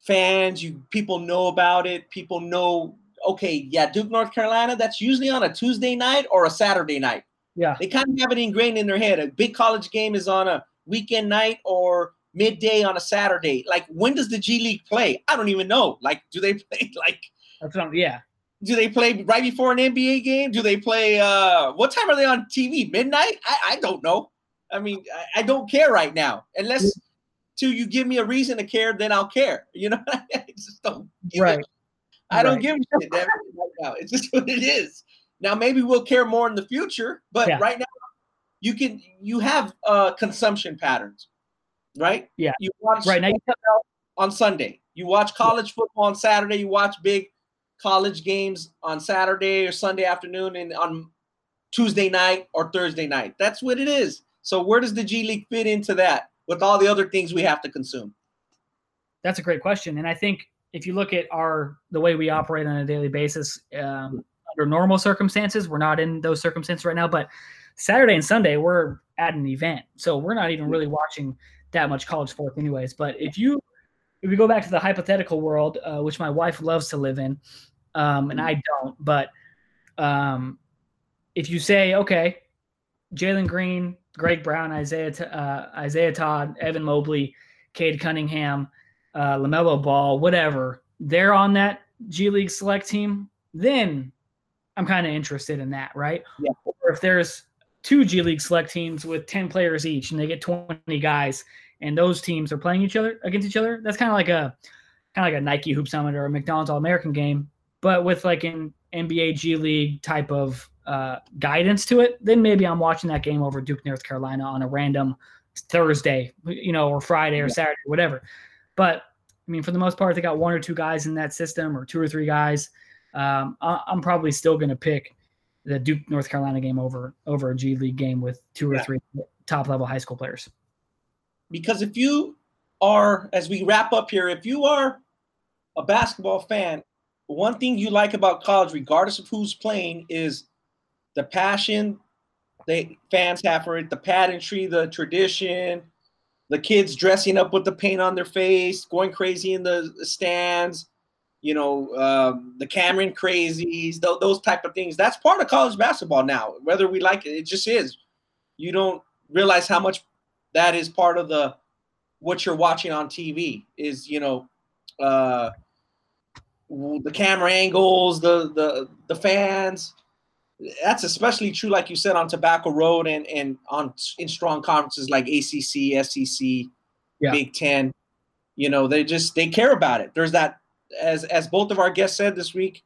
fans. You people know about it. People know. Okay, yeah, Duke, North Carolina. That's usually on a Tuesday night or a Saturday night. Yeah, they kind of have it ingrained in their head. A big college game is on a weekend night or midday on a Saturday. Like, when does the G League play? I don't even know. Like, do they play like? That's not, yeah do they play right before an NBA game? Do they play uh what time are they on TV? Midnight? I, I don't know. I mean, I, I don't care right now. Unless till you give me a reason to care, then I'll care. You know, I just don't right. It. I don't give a shit right now. It's just what it is. Now maybe we'll care more in the future, but yeah. right now you can you have uh consumption patterns, right? Yeah. You watch right now on Sunday. You watch college football on Saturday. You watch big college games on Saturday or Sunday afternoon and on Tuesday night or Thursday night. That's what it is. So where does the G League fit into that with all the other things we have to consume? That's a great question, and I think if you look at our the way we operate on a daily basis um, under normal circumstances, we're not in those circumstances right now. But Saturday and Sunday, we're at an event, so we're not even really watching that much college sports, anyways. But if you if we go back to the hypothetical world, uh, which my wife loves to live in, um, and I don't, but um, if you say, okay, Jalen Green, Greg Brown, Isaiah uh, Isaiah Todd, Evan Mobley, Cade Cunningham, uh, Lamelo Ball, whatever, they're on that G League select team, then I'm kind of interested in that, right? Yeah. Or if there's two G League select teams with 10 players each and they get 20 guys and those teams are playing each other against each other, that's kind of like a kind of like a Nike Hoop Summit or a McDonald's All American game, but with like an NBA G League type of uh, guidance to it, then maybe I'm watching that game over Duke, North Carolina on a random Thursday, you know, or Friday or Saturday, whatever. But I mean, for the most part, they got one or two guys in that system or two or three guys. Um, I, am probably still going to pick the Duke, North Carolina game over over a G League game with two or yeah. three top level high school players. Because if you are, as we wrap up here, if you are a basketball fan one thing you like about college, regardless of who's playing, is the passion the fans have for it, the pageantry, the tradition, the kids dressing up with the paint on their face, going crazy in the stands, you know, um, the Cameron crazies, th- those type of things. That's part of college basketball now, whether we like it. It just is. You don't realize how much that is part of the what you're watching on TV. Is you know, uh, the camera angles, the the the fans. That's especially true, like you said, on Tobacco Road and and on in strong conferences like ACC, SEC, yeah. Big Ten. You know, they just they care about it. There's that as as both of our guests said this week,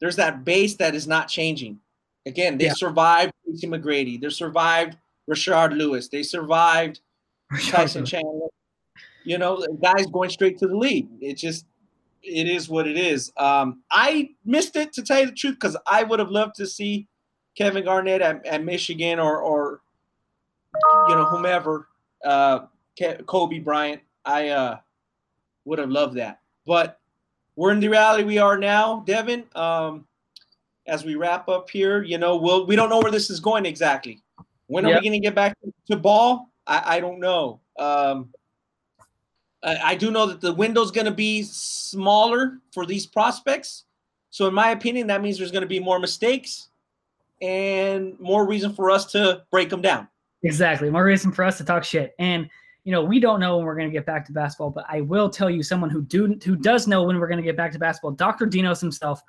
there's that base that is not changing. Again, they yeah. survived Tracy McGrady. They survived Rashard Lewis. They survived Tyson Chandler. You know, guys going straight to the league. It just it is what it is. Um, I missed it to tell you the truth because I would have loved to see Kevin Garnett at, at Michigan or or you know whomever uh, Kobe Bryant. I uh, would have loved that, but we're in the reality we are now, Devin. Um, as we wrap up here, you know, we'll we don't know where this is going exactly. When yep. are we going to get back to ball? I, I don't know. Um, I, I do know that the window's going to be smaller for these prospects. So, in my opinion, that means there's going to be more mistakes and more reason for us to break them down. Exactly. More reason for us to talk shit. And you know, we don't know when we're going to get back to basketball, but I will tell you someone who do who does know when we're going to get back to basketball. Dr. Dinos himself.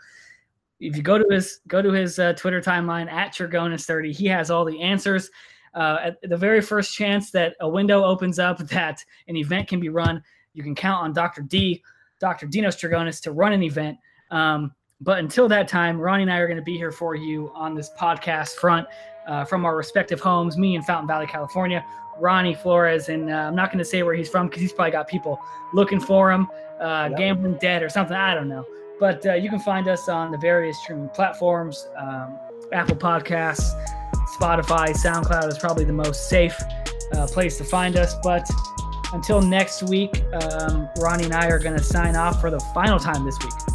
If you go to his go to his uh, Twitter timeline at Trigonis30, he has all the answers. Uh, at the very first chance that a window opens up that an event can be run, you can count on Dr. D, Dr. Dinos Trigonis, to run an event. Um, but until that time, Ronnie and I are going to be here for you on this podcast front uh, from our respective homes, me in Fountain Valley, California, Ronnie Flores, and uh, I'm not going to say where he's from because he's probably got people looking for him, uh, yep. gambling debt or something. I don't know. But uh, you can find us on the various streaming platforms um, Apple Podcasts, Spotify, SoundCloud is probably the most safe uh, place to find us. But until next week, um, Ronnie and I are going to sign off for the final time this week.